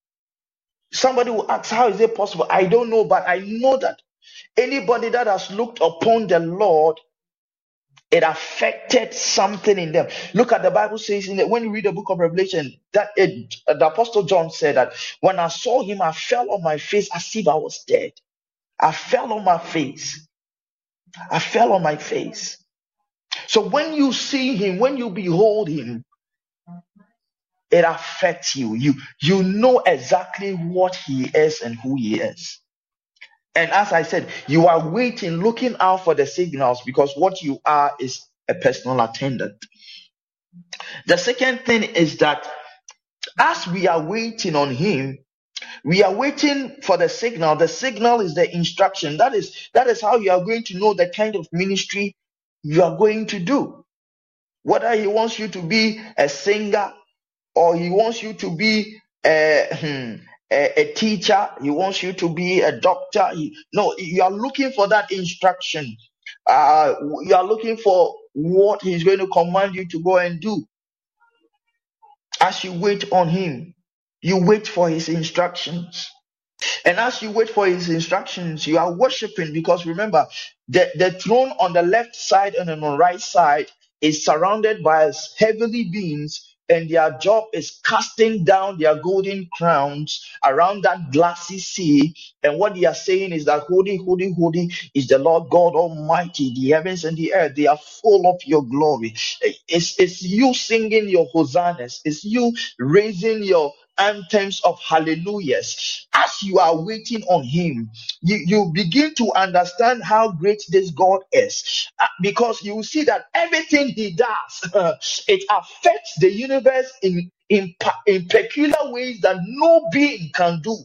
Somebody will ask, How is it possible? I don't know, but I know that anybody that has looked upon the Lord, it affected something in them. Look at the Bible says in the, when you read the book of Revelation that it, the apostle John said that when I saw him, I fell on my face as if I was dead. I fell on my face. I fell on my face. So when you see him, when you behold him, it affects you. You you know exactly what he is and who he is. And as I said, you are waiting, looking out for the signals because what you are is a personal attendant. The second thing is that as we are waiting on him, we are waiting for the signal. The signal is the instruction. That is that is how you are going to know the kind of ministry you are going to do. Whether he wants you to be a singer or he wants you to be a, hmm, a, a teacher, he wants you to be a doctor. He, no, you are looking for that instruction. Uh, you are looking for what he's going to command you to go and do. As you wait on him, you wait for his instructions. And as you wait for his instructions, you are worshiping because remember, the, the throne on the left side and on the right side is surrounded by heavenly beings and their job is casting down their golden crowns around that glassy sea. And what they are saying is that holy, holy, holy is the Lord God Almighty. The heavens and the earth, they are full of your glory. It's, it's you singing your hosannas. It's you raising your anthems of hallelujahs. As you are waiting on him, you, you begin to understand how great this God is. Uh, because you see that everything he does, it affects the universe in, in, in peculiar ways that no being can do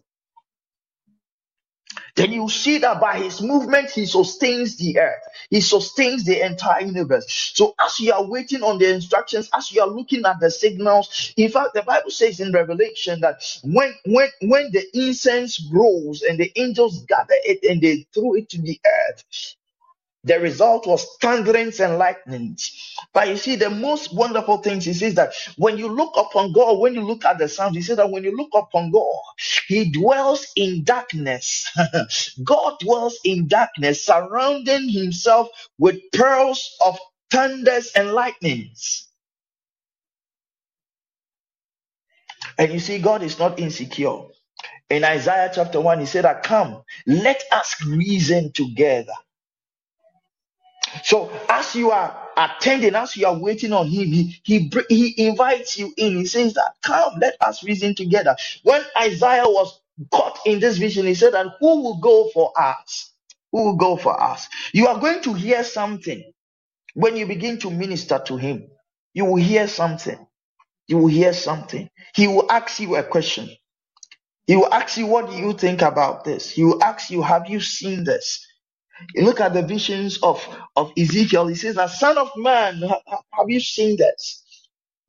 then you see that by his movement, he sustains the earth, he sustains the entire universe. So, as you are waiting on the instructions, as you are looking at the signals, in fact, the Bible says in Revelation that when when when the incense rose and the angels gathered it and they threw it to the earth, the result was thunderings and lightnings. But you see, the most wonderful things he says that when you look upon God, when you look at the sound, he says that when you look upon God, he dwells in darkness. God dwells in darkness, surrounding himself with pearls of thunders and lightnings. And you see, God is not insecure. In Isaiah chapter 1, he said that, Come, let us reason together. So as you are attending, as you are waiting on him, he, he, he invites you in. He says that, come, let us reason together. When Isaiah was caught in this vision, he said that who will go for us? Who will go for us? You are going to hear something when you begin to minister to him. You will hear something. You will hear something. He will ask you a question. He will ask you, what do you think about this? He will ask you, have you seen this? You look at the visions of, of Ezekiel. He says, "The son of man, have you seen this?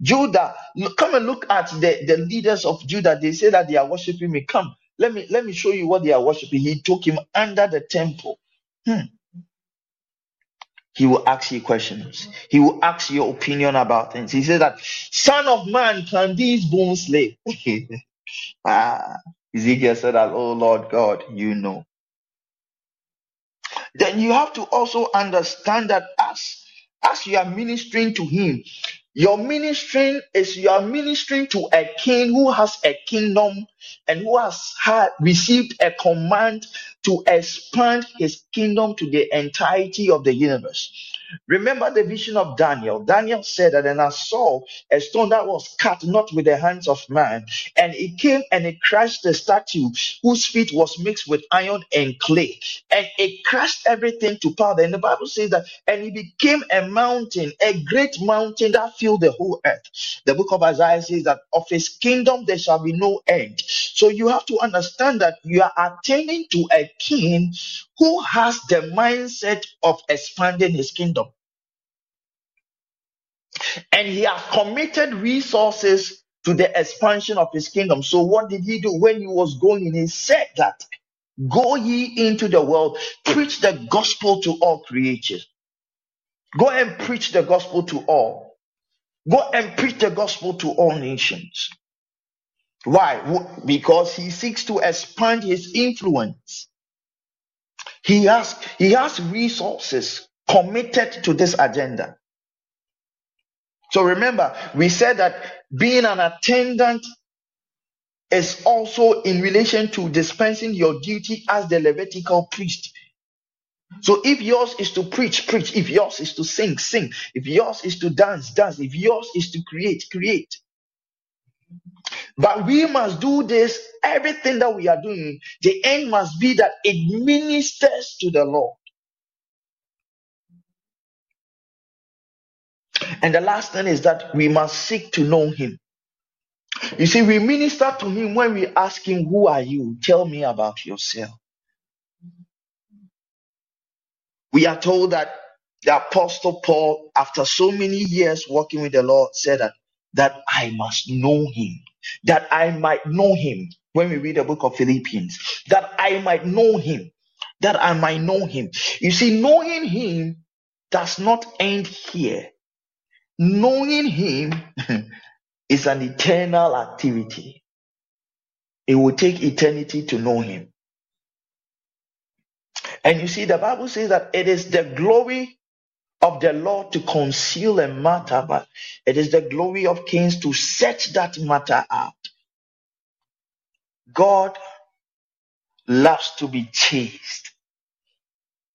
Judah, come and look at the, the leaders of Judah. They say that they are worshiping me. Come, let me let me show you what they are worshiping. He took him under the temple. Hmm. He will ask you questions. He will ask your opinion about things. He says that, Son of man, can these bones live? ah, Ezekiel said that, Oh Lord God, you know then you have to also understand that as as you are ministering to him your ministering is you are ministering to a king who has a kingdom and who has had received a command to expand his kingdom to the entirety of the universe Remember the vision of Daniel. Daniel said that, and I saw a stone that was cut not with the hands of man, and it came and it crushed the statue whose feet was mixed with iron and clay, and it crushed everything to powder. And the Bible says that, and it became a mountain, a great mountain that filled the whole earth. The book of Isaiah says that of his kingdom there shall be no end. So you have to understand that you are attending to a king who has the mindset of expanding his kingdom. And he has committed resources to the expansion of his kingdom. So, what did he do when he was going? He said that, Go ye into the world, preach the gospel to all creatures. Go and preach the gospel to all. Go and preach the gospel to all nations. Why? Because he seeks to expand his influence. He has, he has resources committed to this agenda. So remember, we said that being an attendant is also in relation to dispensing your duty as the Levitical priest. So if yours is to preach, preach. If yours is to sing, sing. If yours is to dance, dance. If yours is to create, create. But we must do this, everything that we are doing, the end must be that it ministers to the Lord. And the last thing is that we must seek to know Him. You see, we minister to Him when we ask Him, Who are you? Tell me about yourself. We are told that the Apostle Paul, after so many years working with the Lord, said that, that I must know Him, that I might know Him. When we read the book of Philippians, that I might know Him, that I might know Him. You see, knowing Him does not end here. Knowing Him is an eternal activity. It will take eternity to know Him. And you see, the Bible says that it is the glory of the Lord to conceal a matter, but it is the glory of kings to search that matter out. God loves to be chased.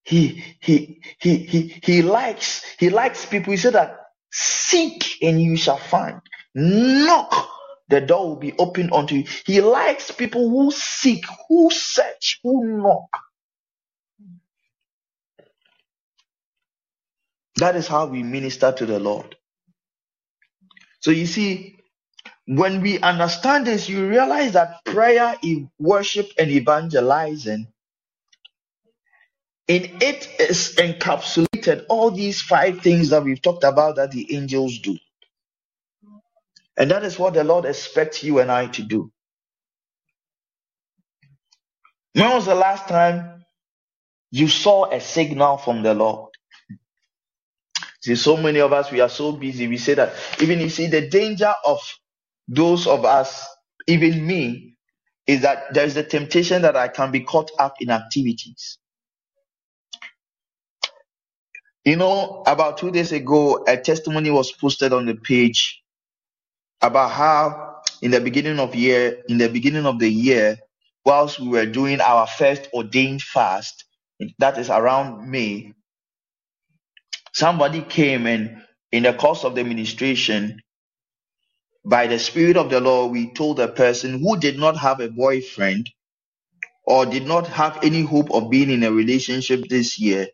He he he he he likes he likes people. He said that Seek and you shall find. Knock, the door will be opened unto you. He likes people who seek, who search, who knock. That is how we minister to the Lord. So you see, when we understand this, you realize that prayer, worship, and evangelizing in it is encapsulated all these five things that we've talked about that the angels do. And that is what the Lord expects you and I to do. When was the last time you saw a signal from the Lord? See, so many of us, we are so busy. We say that even you see the danger of those of us, even me, is that there's the temptation that I can be caught up in activities. You know, about two days ago, a testimony was posted on the page about how in the beginning of year, in the beginning of the year, whilst we were doing our first ordained fast, that is around May, somebody came and in the course of the administration, by the Spirit of the Lord, we told a person who did not have a boyfriend or did not have any hope of being in a relationship this year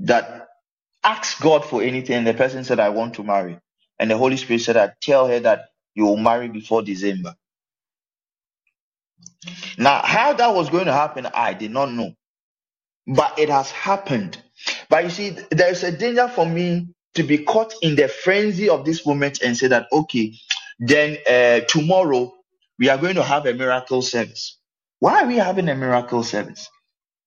that ask God for anything, the person said, I want to marry. And the Holy Spirit said, I tell her that you will marry before December. Now, how that was going to happen, I did not know. But it has happened. But you see, there is a danger for me to be caught in the frenzy of this moment and say that, okay, then uh, tomorrow we are going to have a miracle service. Why are we having a miracle service?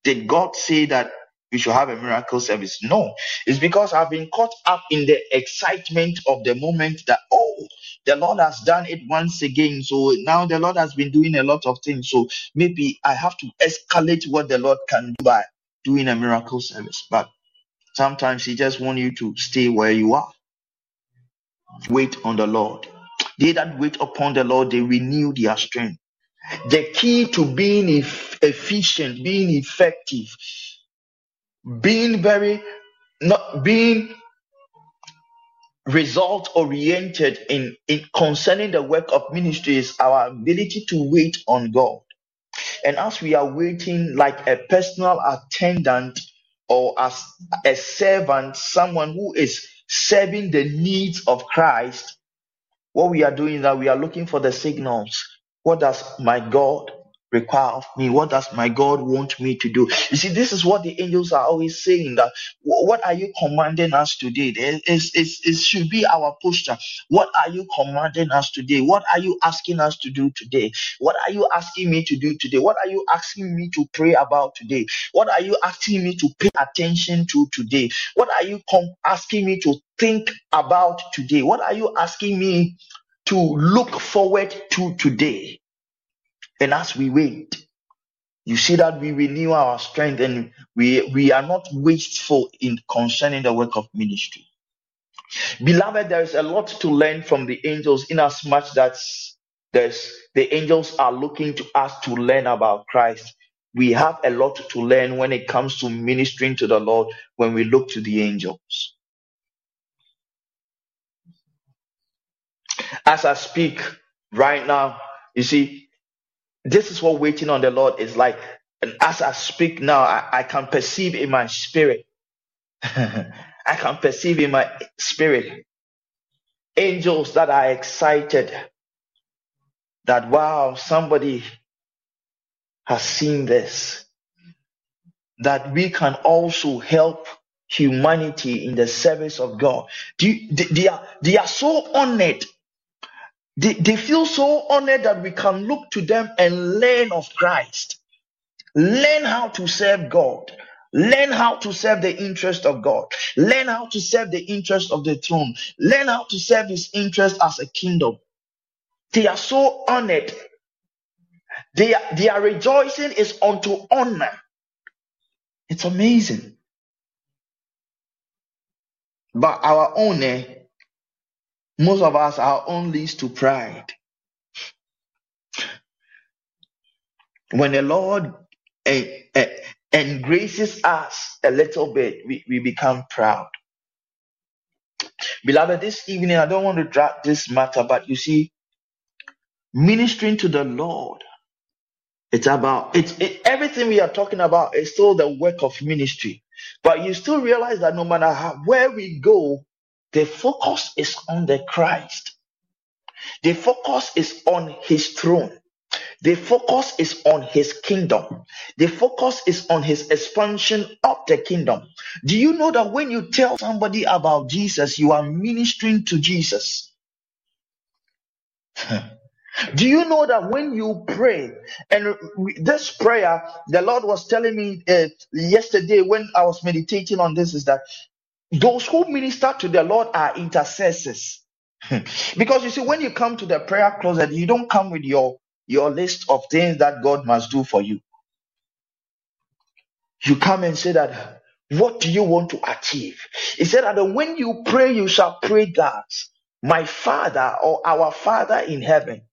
Did God say that we should have a miracle service. No, it's because I've been caught up in the excitement of the moment that, oh, the Lord has done it once again. So now the Lord has been doing a lot of things. So maybe I have to escalate what the Lord can do by doing a miracle service. But sometimes He just wants you to stay where you are. Wait on the Lord. They that wait upon the Lord, they renew their strength. The key to being efficient, being effective, being very not being result oriented in, in concerning the work of ministry is our ability to wait on God. And as we are waiting like a personal attendant or as a servant, someone who is serving the needs of Christ, what we are doing is that we are looking for the signals. What does my God require of me? What does my God want me to do? You see, this is what the angels are always saying that what are you commanding us today? It, it, it should be our posture. What are you commanding us today? What are you asking us to do today? What are you asking me to do today? What are you asking me to pray about today? What are you asking me to pay attention to today? What are you com- asking me to think about today? What are you asking me to look forward to today? And as we wait, you see that we renew our strength and we, we are not wasteful in concerning the work of ministry. Beloved, there is a lot to learn from the angels in as much that there's the angels are looking to us to learn about Christ. We have a lot to learn when it comes to ministering to the Lord when we look to the angels. As I speak right now, you see, this is what waiting on the Lord is like. And as I speak now, I, I can perceive in my spirit. I can perceive in my spirit angels that are excited that wow, somebody has seen this. That we can also help humanity in the service of God. they, they, are, they are so honored they, they feel so honored that we can look to them and learn of Christ. Learn how to serve God. Learn how to serve the interest of God. Learn how to serve the interest of the throne. Learn how to serve his interest as a kingdom. They are so honored. They are, their rejoicing is unto honor. It's amazing. But our own most of us, own leads to pride. When the Lord eh, eh, engraces us a little bit, we, we become proud. Beloved, this evening, I don't want to drag this matter, but you see, ministering to the Lord, it's about it's it, everything we are talking about is still the work of ministry. But you still realize that no matter how, where we go, the focus is on the Christ. The focus is on his throne. The focus is on his kingdom. The focus is on his expansion of the kingdom. Do you know that when you tell somebody about Jesus, you are ministering to Jesus? Do you know that when you pray, and this prayer, the Lord was telling me uh, yesterday when I was meditating on this, is that those who minister to the Lord are intercessors. because you see, when you come to the prayer closet, you don't come with your, your list of things that God must do for you. You come and say that, what do you want to achieve? He said that when you pray, you shall pray that my Father or our Father in heaven,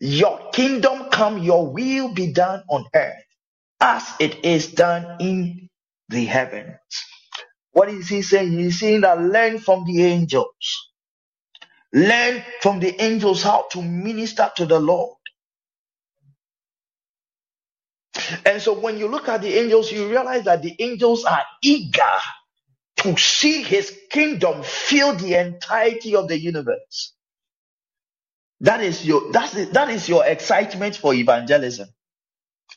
your kingdom come, your will be done on earth as it is done in the heavens. What is he saying? He's saying that learn from the angels. Learn from the angels how to minister to the Lord. And so when you look at the angels, you realize that the angels are eager to see his kingdom fill the entirety of the universe. That is your that's that is your excitement for evangelism.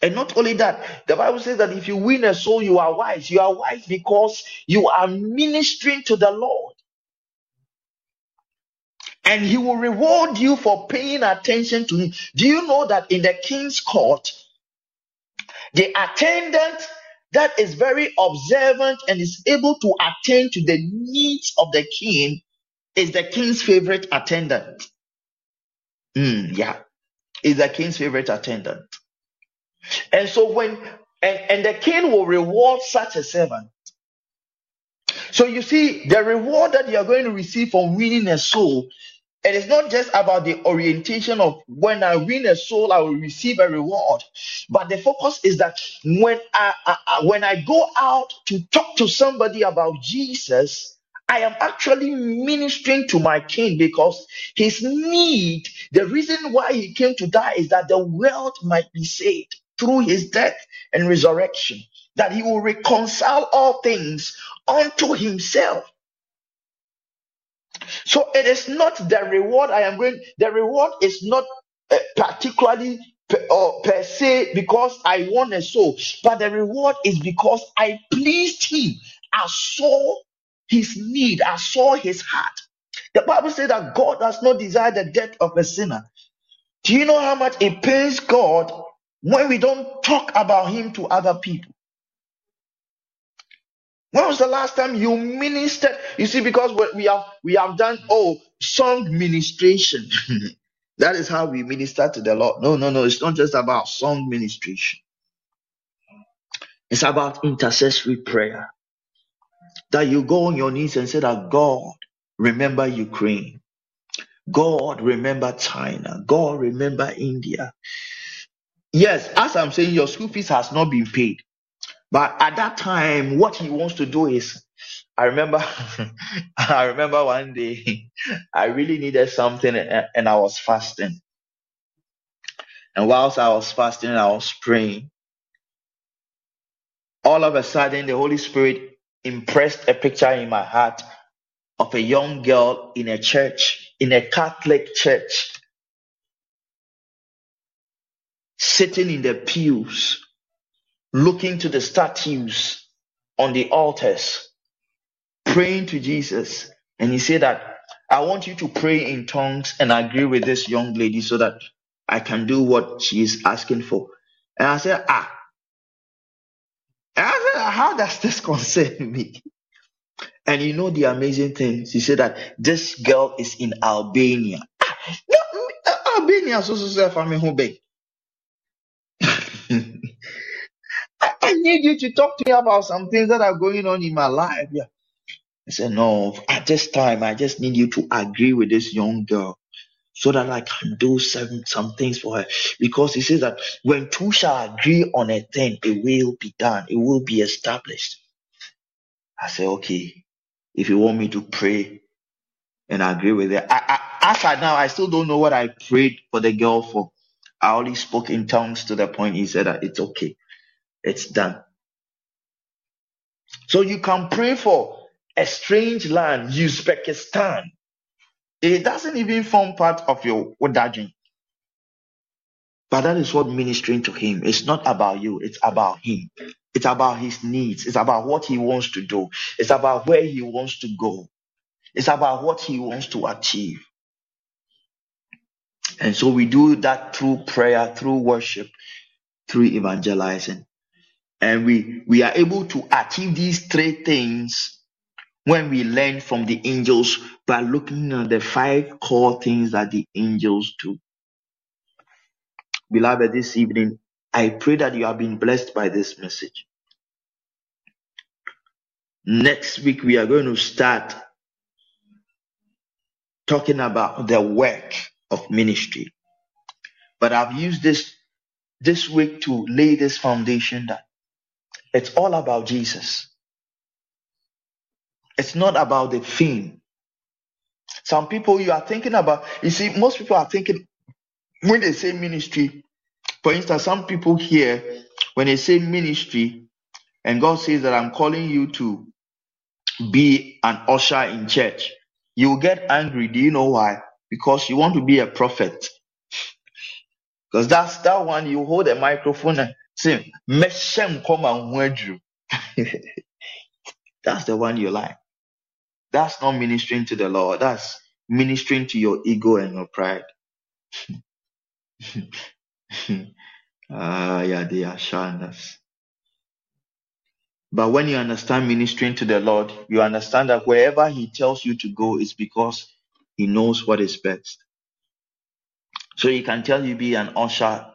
And not only that, the Bible says that if you win a soul, you are wise. You are wise because you are ministering to the Lord. And he will reward you for paying attention to him. Do you know that in the king's court, the attendant that is very observant and is able to attend to the needs of the king is the king's favorite attendant? Mm, yeah, is the king's favorite attendant. And so when and, and the king will reward such a servant. So you see, the reward that you are going to receive from winning a soul, it is not just about the orientation of when I win a soul, I will receive a reward. But the focus is that when I, I when I go out to talk to somebody about Jesus, I am actually ministering to my king because his need, the reason why he came to die is that the world might be saved through his death and resurrection, that he will reconcile all things unto himself. So it is not the reward I am going, the reward is not uh, particularly per, or per se because I won a soul, but the reward is because I pleased him. I saw his need, I saw his heart. The Bible says that God does not desire the death of a sinner. Do you know how much it pains God when we don't talk about him to other people? When was the last time you ministered? You see, because we have we have done oh song ministration. that is how we minister to the Lord. No, no, no. It's not just about song ministration. It's about intercessory prayer. That you go on your knees and say that God, remember Ukraine. God, remember China. God, remember India. Yes, as I'm saying, your school fees has not been paid. But at that time, what he wants to do is, I remember, I remember one day, I really needed something and I was fasting. And whilst I was fasting, I was praying. All of a sudden, the Holy Spirit impressed a picture in my heart of a young girl in a church, in a Catholic church, sitting in the pews looking to the statues on the altars, praying to Jesus. And he said that I want you to pray in tongues and agree with this young lady so that I can do what she is asking for. And I said, ah. And I said, how does this concern me? And you know the amazing thing? He said that this girl is in Albania. Albania, so so so family home I need you to talk to me about some things that are going on in my life. Yeah. I said, No, at this time, I just need you to agree with this young girl so that I can do some, some things for her. Because he says that when two shall agree on a thing, it will be done, it will be established. I said, Okay, if you want me to pray and agree with it. I, I, as I now, I still don't know what I prayed for the girl for. I only spoke in tongues to the point he said that it's okay. It's done. So you can pray for a strange land, Uzbekistan. It doesn't even form part of your Wadajin. But that is what ministering to him. It's not about you, it's about him. It's about his needs. It's about what he wants to do. It's about where he wants to go. It's about what he wants to achieve. And so we do that through prayer, through worship, through evangelizing. And we, we are able to achieve these three things when we learn from the angels by looking at the five core things that the angels do. Beloved, this evening, I pray that you have been blessed by this message. Next week, we are going to start talking about the work of ministry. But I've used this this week to lay this foundation that it's all about Jesus. It's not about the theme. Some people you are thinking about, you see, most people are thinking when they say ministry, for instance, some people here, when they say ministry, and God says that I'm calling you to be an usher in church, you get angry. Do you know why? Because you want to be a prophet. Because that's that one you hold a microphone and Meshem come That's the one you like. That's not ministering to the Lord. That's ministering to your ego and your pride. ah, yeah, they are shandas. But when you understand ministering to the Lord, you understand that wherever He tells you to go is because He knows what is best. So He can tell you be an usher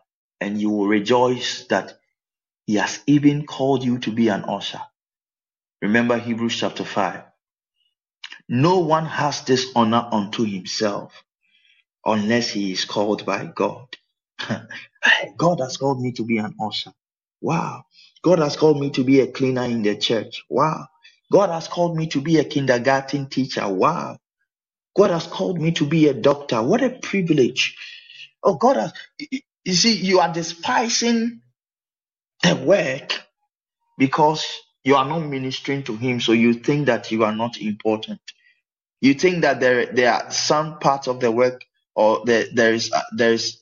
and you will rejoice that He has even called you to be an usher. Remember Hebrews chapter 5. No one has this honor unto himself unless he is called by God. God has called me to be an usher. Wow. God has called me to be a cleaner in the church. Wow. God has called me to be a kindergarten teacher. Wow. God has called me to be a doctor. What a privilege. Oh, God has, you see, you are despising the work because you are not ministering to Him. So you think that you are not important. You think that there, there are some parts of the work or there, there is, there is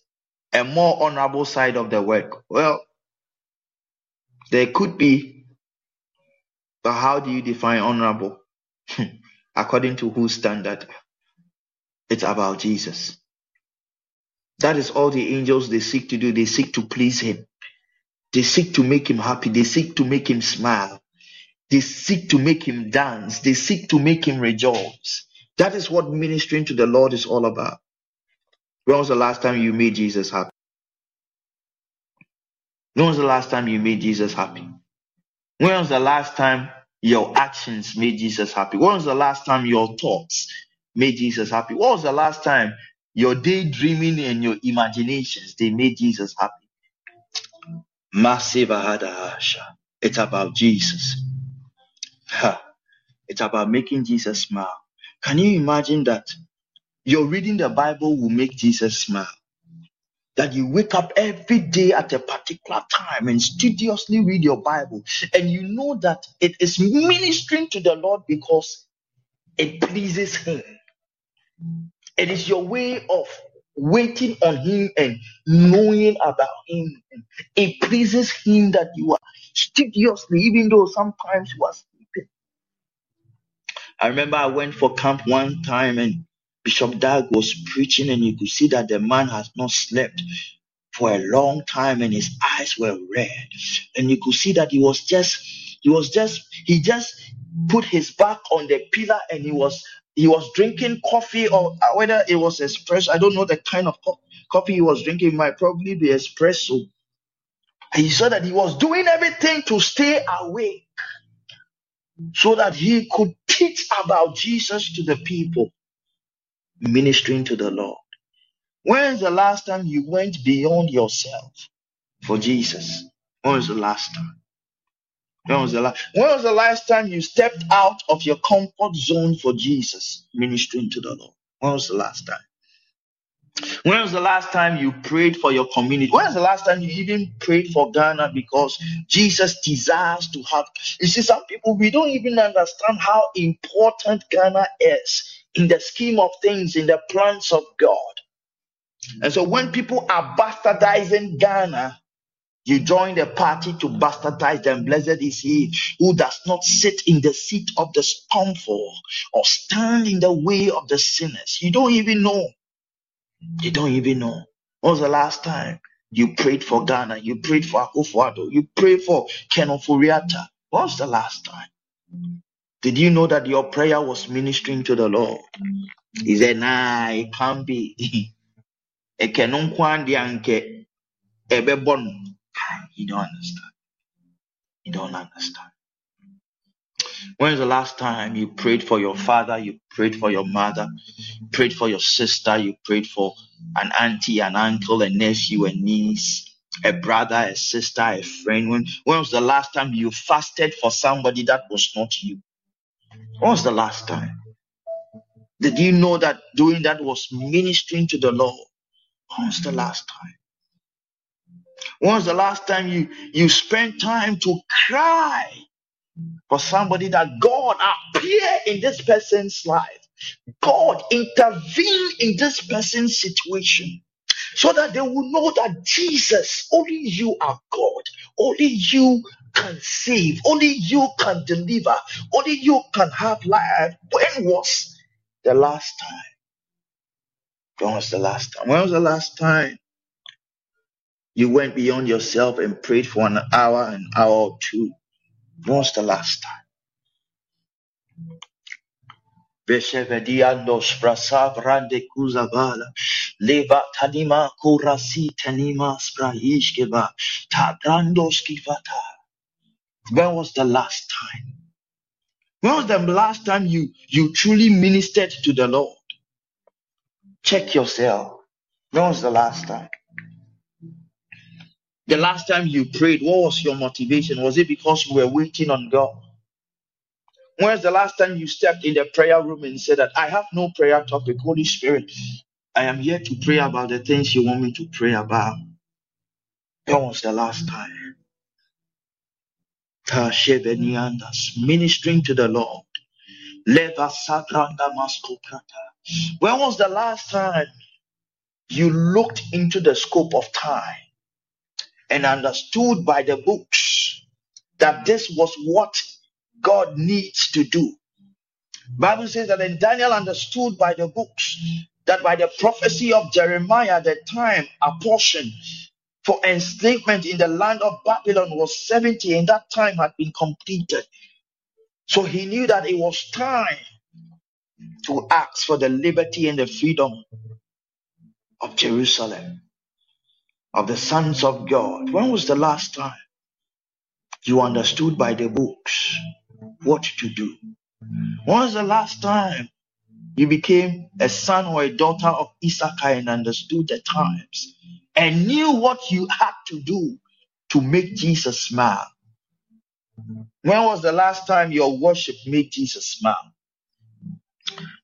a more honorable side of the work? Well, there could be, but how do you define honorable? According to whose standard? It's about Jesus. That is all the angels they seek to do. They seek to please him. They seek to make him happy. They seek to make him smile. They seek to make him dance. They seek to make him rejoice. That is what ministering to the Lord is all about. When was the last time you made Jesus happy? When was the last time you made Jesus happy? When was the last time your actions made Jesus happy? When was the last time your thoughts made Jesus happy? When was the last time your daydreaming and your imaginations they made Jesus happy? It's about Jesus. It's about making Jesus smile. Can you imagine that? Your reading the Bible will make Jesus smile. That you wake up every day at a particular time and studiously read your Bible, and you know that it is ministering to the Lord because it pleases Him. It is your way of waiting on Him and knowing about Him. It pleases Him that you are studiously, even though sometimes you are sleeping. I remember I went for camp one time and Bishop Dag was preaching, and you could see that the man has not slept for a long time and his eyes were red. And you could see that he was just, he was just, he just put his back on the pillar and he was he was drinking coffee or uh, whether it was espresso i don't know the kind of co- coffee he was drinking it might probably be espresso he saw that he was doing everything to stay awake so that he could teach about Jesus to the people, ministering to the Lord. When is the last time you went beyond yourself for Jesus? When was the last time? When was the last? When was the last time you stepped out of your comfort zone for Jesus, ministering to the Lord? When was the last time? When was the last time you prayed for your community? When was the last time you even prayed for Ghana because Jesus desires to have? You see, some people, we don't even understand how important Ghana is in the scheme of things, in the plans of God. And so when people are bastardizing Ghana, you join the party to bastardize them. Blessed is he who does not sit in the seat of the scornful or stand in the way of the sinners. You don't even know you don't even know. When was the last time you prayed for Ghana? You prayed for Akufo-Addo. You prayed for Ken Ofori-Atta. When was the last time? Did you know that your prayer was ministering to the Lord? He said, Nah, it can't be. You don't understand. You don't understand. When was the last time you prayed for your father, you prayed for your mother, you prayed for your sister, you prayed for an auntie, an uncle, a nephew, a niece, a brother, a sister, a friend? When, when was the last time you fasted for somebody that was not you? When was the last time? Did you know that doing that was ministering to the Lord? When was the last time? When was the last time you, you spent time to cry for somebody that God appear in this person's life? God intervene in this person's situation so that they will know that Jesus, only you are God, only you can save, only you can deliver, only you can have life. When was the last time? When was the last time? When was the last time you went beyond yourself and prayed for an hour, an hour or two? When was the last time? Leva tanima kurasi tanima sprahishkeva. When was the last time? When was the last time you, you truly ministered to the Lord? Check yourself. When was the last time? The last time you prayed, what was your motivation? Was it because you were waiting on God? When's the last time you stepped in the prayer room and said that I have no prayer topic, Holy Spirit? I am here to pray about the things you want me to pray about. When was the last time? Ministering to the Lord. When was the last time you looked into the scope of time and understood by the books that this was what God needs to do. Bible says that then Daniel understood by the books that by the prophecy of Jeremiah, the time apportioned for enslavement in the land of Babylon was 70, and that time had been completed. So he knew that it was time to ask for the liberty and the freedom of Jerusalem, of the sons of God. When was the last time you understood by the books what to do? When was the last time you became a son or a daughter of Issachar and understood the times and knew what you had to do to make Jesus smile? When was the last time your worship made Jesus smile?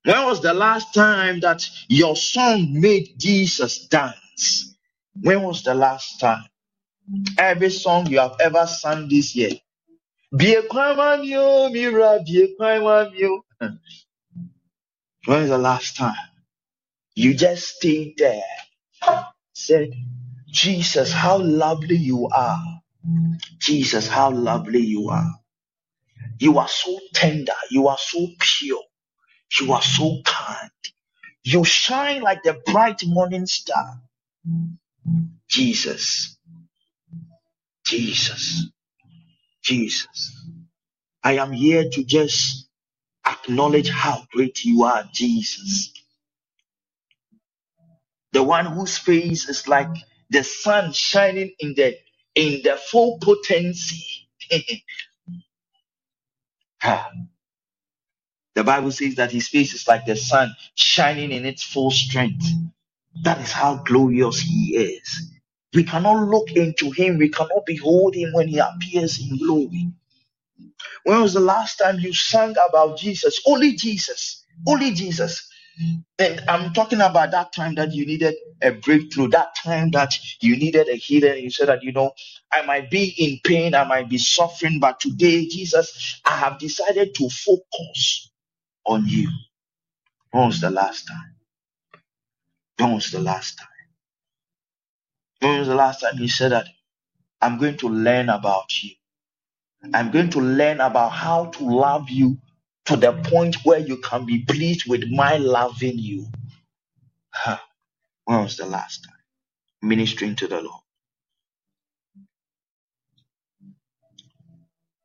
When was the last time that your song made Jesus dance? When was the last time? Every song you have ever sung this year. Be a mira, be When was the last time you just stayed there, said, Jesus, how lovely you are. Jesus, how lovely you are. You are so tender. You are so pure. You are so kind. You shine like the bright morning star. Jesus. Jesus. Jesus. I am here to just acknowledge how great you are, Jesus. The one whose face is like the sun shining in the in the full potency. The Bible says that his face is like the sun shining in its full strength. That is how glorious he is. We cannot look into him, we cannot behold him when he appears in glory. When was the last time you sang about Jesus? Only Jesus. Only Jesus. And I'm talking about that time that you needed a breakthrough, that time that you needed a healing. You said that, you know, I might be in pain, I might be suffering, but today, Jesus, I have decided to focus on you. When was the last time? When was the last time? When was the last time you said that I'm going to learn about you? I'm going to learn about how to love you to the point where you can be pleased with my loving you. Huh. When was the last time? Ministering to the Lord.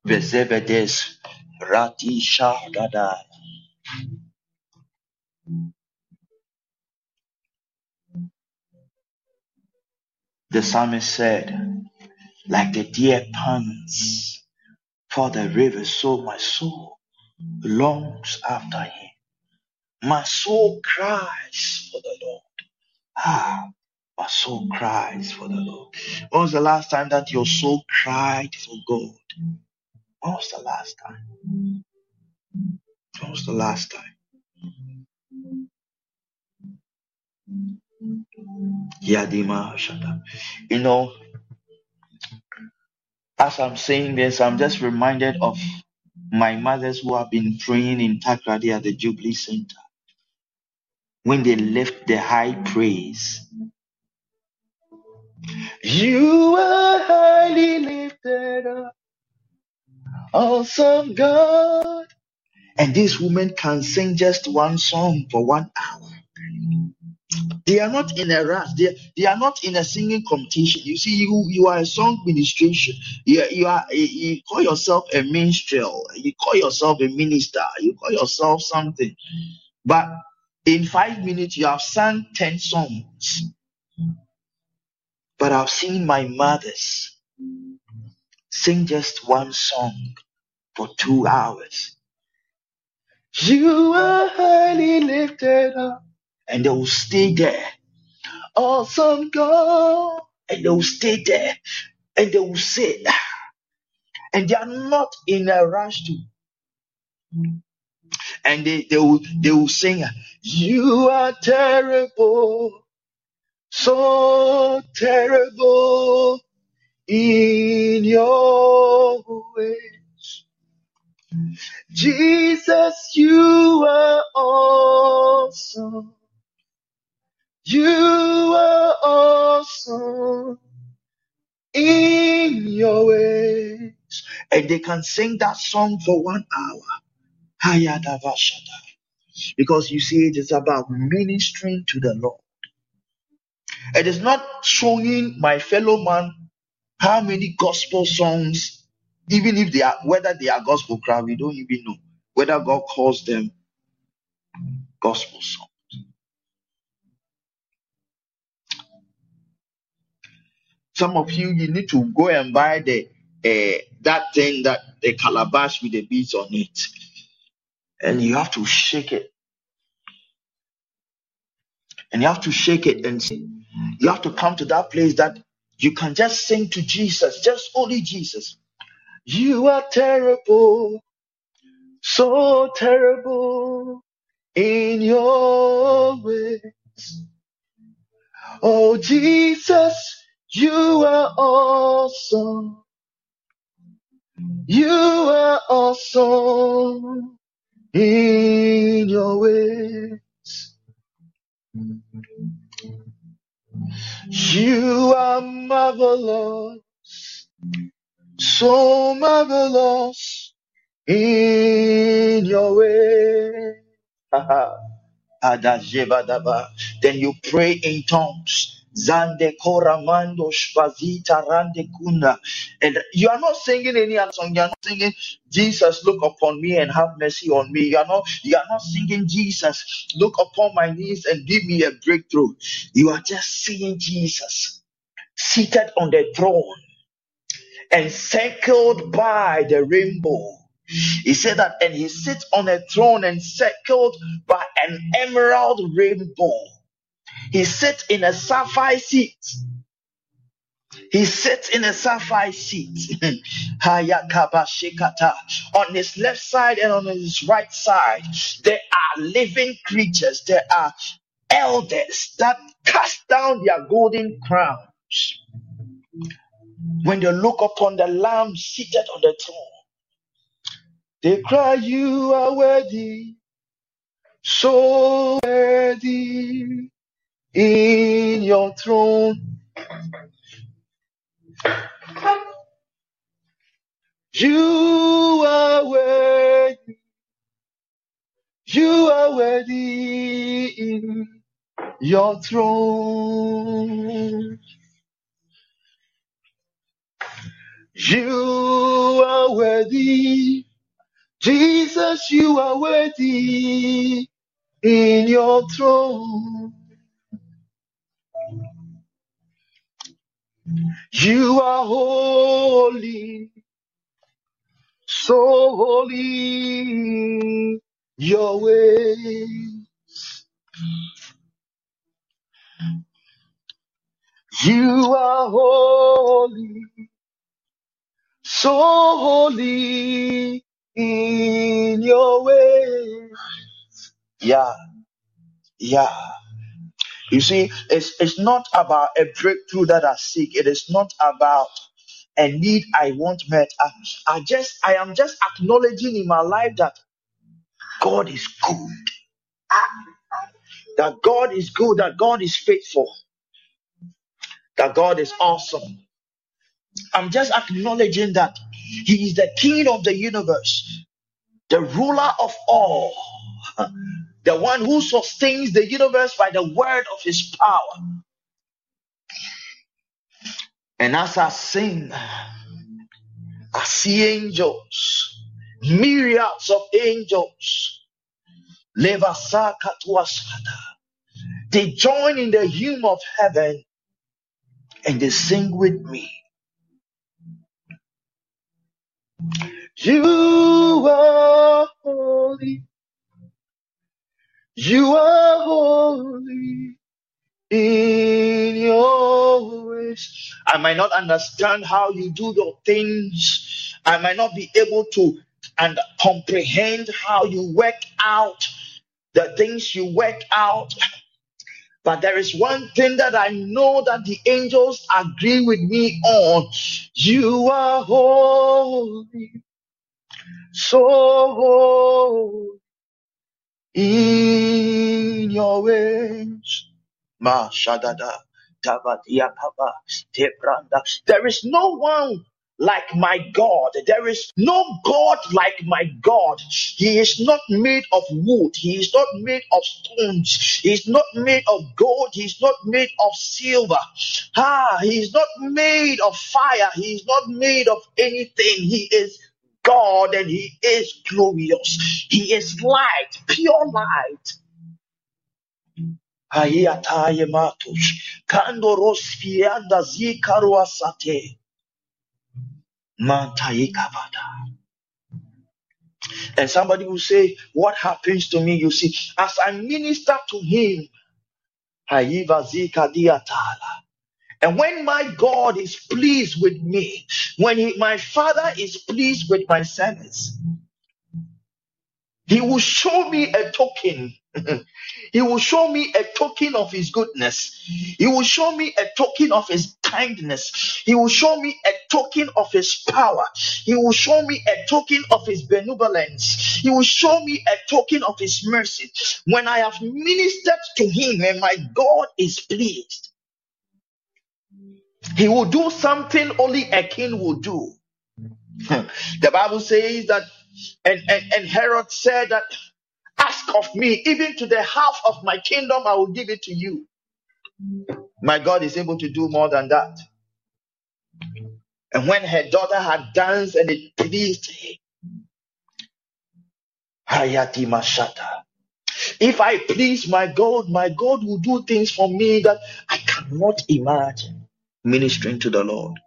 Vezevedes Rati Shadadai. The psalmist said, like the deer pants for the river, so my soul longs after him. My soul cries for the Lord. Ah, my soul cries for the Lord. When was the last time that your soul cried for God? When was the last time? When was the last time? Yadima Shada. You know, as I'm saying this, I'm just reminded of my mothers who have been praying in Takoradi at the Jubilee Center when they left the high praise. You are highly lifted up, awesome God. And this woman can sing just one song for one hour. They are not in a rush. They, they are not in a singing competition. You see, you you are a song ministration. You, you are you call yourself a minstrel. You call yourself a minister. You call yourself something. But in five minutes, you have sung ten songs. But I've seen my mothers sing just one song for two hours. You are highly lifted up, and they will stay there awesome God. And they will stay there and they will say, and they are not in a rush to. And they, they will they will sing, You are terrible, so terrible in your ways. Jesus, you are awesome. You are awesome in your ways. And they can sing that song for one hour. Because you see, it is about ministering to the Lord. It is not showing my fellow man how many gospel songs, even if they are whether they are gospel crowd, we don't even know whether God calls them gospel songs. Some of you, you need to go and buy the uh, that thing that the calabash with the beads on it, and you have to shake it, and you have to shake it, and you have to come to that place that you can just sing to Jesus, just only Jesus. You are terrible, so terrible in your ways. Oh Jesus, you are awesome. You are awesome in your ways. You are marvelous, so marvelous in your way. then you pray in tongues. Zande shpazita rande. And you are not singing any other song. You are not singing, Jesus, look upon me and have mercy on me. You are not, you are not singing, Jesus, look upon my knees and give me a breakthrough. You are just seeing Jesus seated on the throne encircled by the rainbow. He said that, and he sits on a throne encircled by an emerald rainbow. He sits in a sapphire seat. He sits in a sapphire seat. Hayakabashikata. on his left side and on his right side, there are living creatures. There are elders that cast down their golden crowns when they look upon the Lamb seated on the throne. They cry, You are worthy, so worthy in your throne. You are worthy, you are worthy in your throne. You are worthy, Jesus, you are worthy in your throne. You are holy, so holy, your way. You are holy, so holy in your way. Yeah, yeah. You see, it's it's not about a breakthrough that I seek. It is not about a need I want met. I, I just I am just acknowledging in my life that God is good. That God is good, that God is faithful, that God is awesome. I'm just acknowledging that He is the King of the universe, the ruler of all, the one who sustains the universe by the word of His power. And as I sing, I see angels, myriads of angels. Levasakatwaskata. They join in the hymn of heaven and they sing with me. You are holy. You are holy in your ways. I might not understand how you do your things. I might not be able to and comprehend how you work out the things you work out. But there is one thing that I know that the angels agree with me on. You are holy, so holy in your ways. Ma Shadada. There is no one like my God. There is no God like my God. He is not made of wood. He is not made of stones. He is not made of gold. He is not made of silver. Ah, he is not made of fire. He is not made of anything. He is God and he is glorious. He is light, pure light. And somebody will say, What happens to me? You see, as I minister to him. And when my God is pleased with me, when he, my Father is pleased with my service, he will show me a token. he will show me a token of his goodness. He will show me a token of his kindness. He will show me a token of his power. He will show me a token of his benevolence. He will show me a token of his mercy. When I have ministered to him and my God is pleased, he will do something only a king will do. the Bible says that and, and, and Herod said that, Ask of me, even to the half of my kingdom, I will give it to you. My God is able to do more than that. And when her daughter had danced and it pleased him, Hayati Mashata. If I please my God, my God will do things for me that I cannot imagine ministering to the Lord.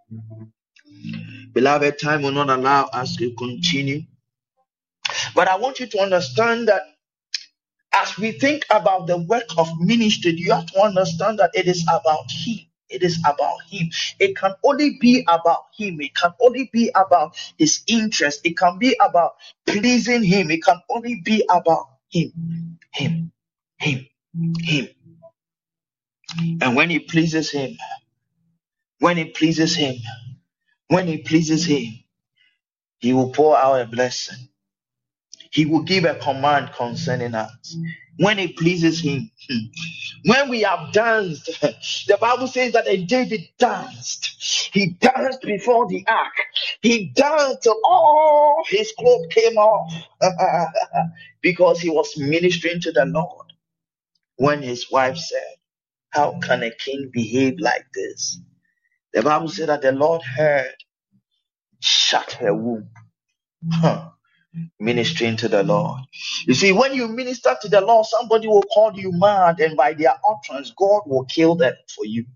Beloved, time will not allow us to continue. But I want you to understand that as we think about the work of ministry, you have to understand that it is about Him. It is about Him. It can only be about Him. It can only be about His interest. It can be about pleasing Him. It can only be about Him. Him. Him. Him. And when He pleases Him, when it pleases Him, when He pleases Him, He will pour out a blessing he will give a command concerning us when it pleases him. When we have danced, the Bible says that David danced. He danced before the ark. He danced till all his clothes came off because he was ministering to the Lord. When his wife said, How can a king behave like this? The Bible said that the Lord heard, shut her womb. Huh ministering to the Lord. You see, when you minister to the Lord, somebody will call you mad, and by their utterance, God will kill them for you.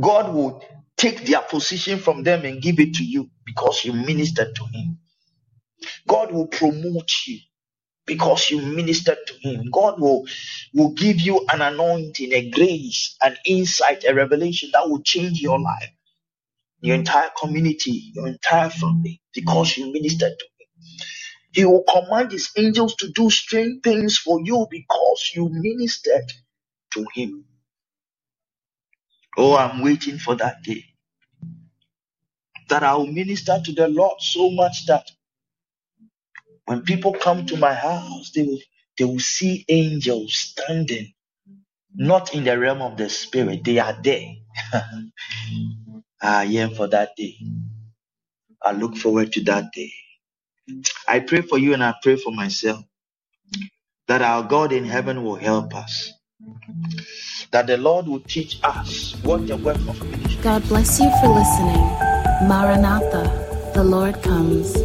God will take their position from them and give it to you because you ministered to Him. God will promote you because you ministered to Him. God will, will give you an anointing, a grace, an insight, a revelation that will change your life, your mm. entire community, your entire family because you ministered to him. he will command his angels to do strange things for you because you ministered to him. Oh, I'm waiting for that day that I will minister to the Lord so much that when people come to my house, they will, they will see angels standing, not in the realm of the spirit, they are there. I am for that day. I look forward to that day. I pray for you and I pray for myself that our God in heaven will help us. That the Lord will teach us what the work of ministry. God bless you for listening. Maranatha, the Lord comes.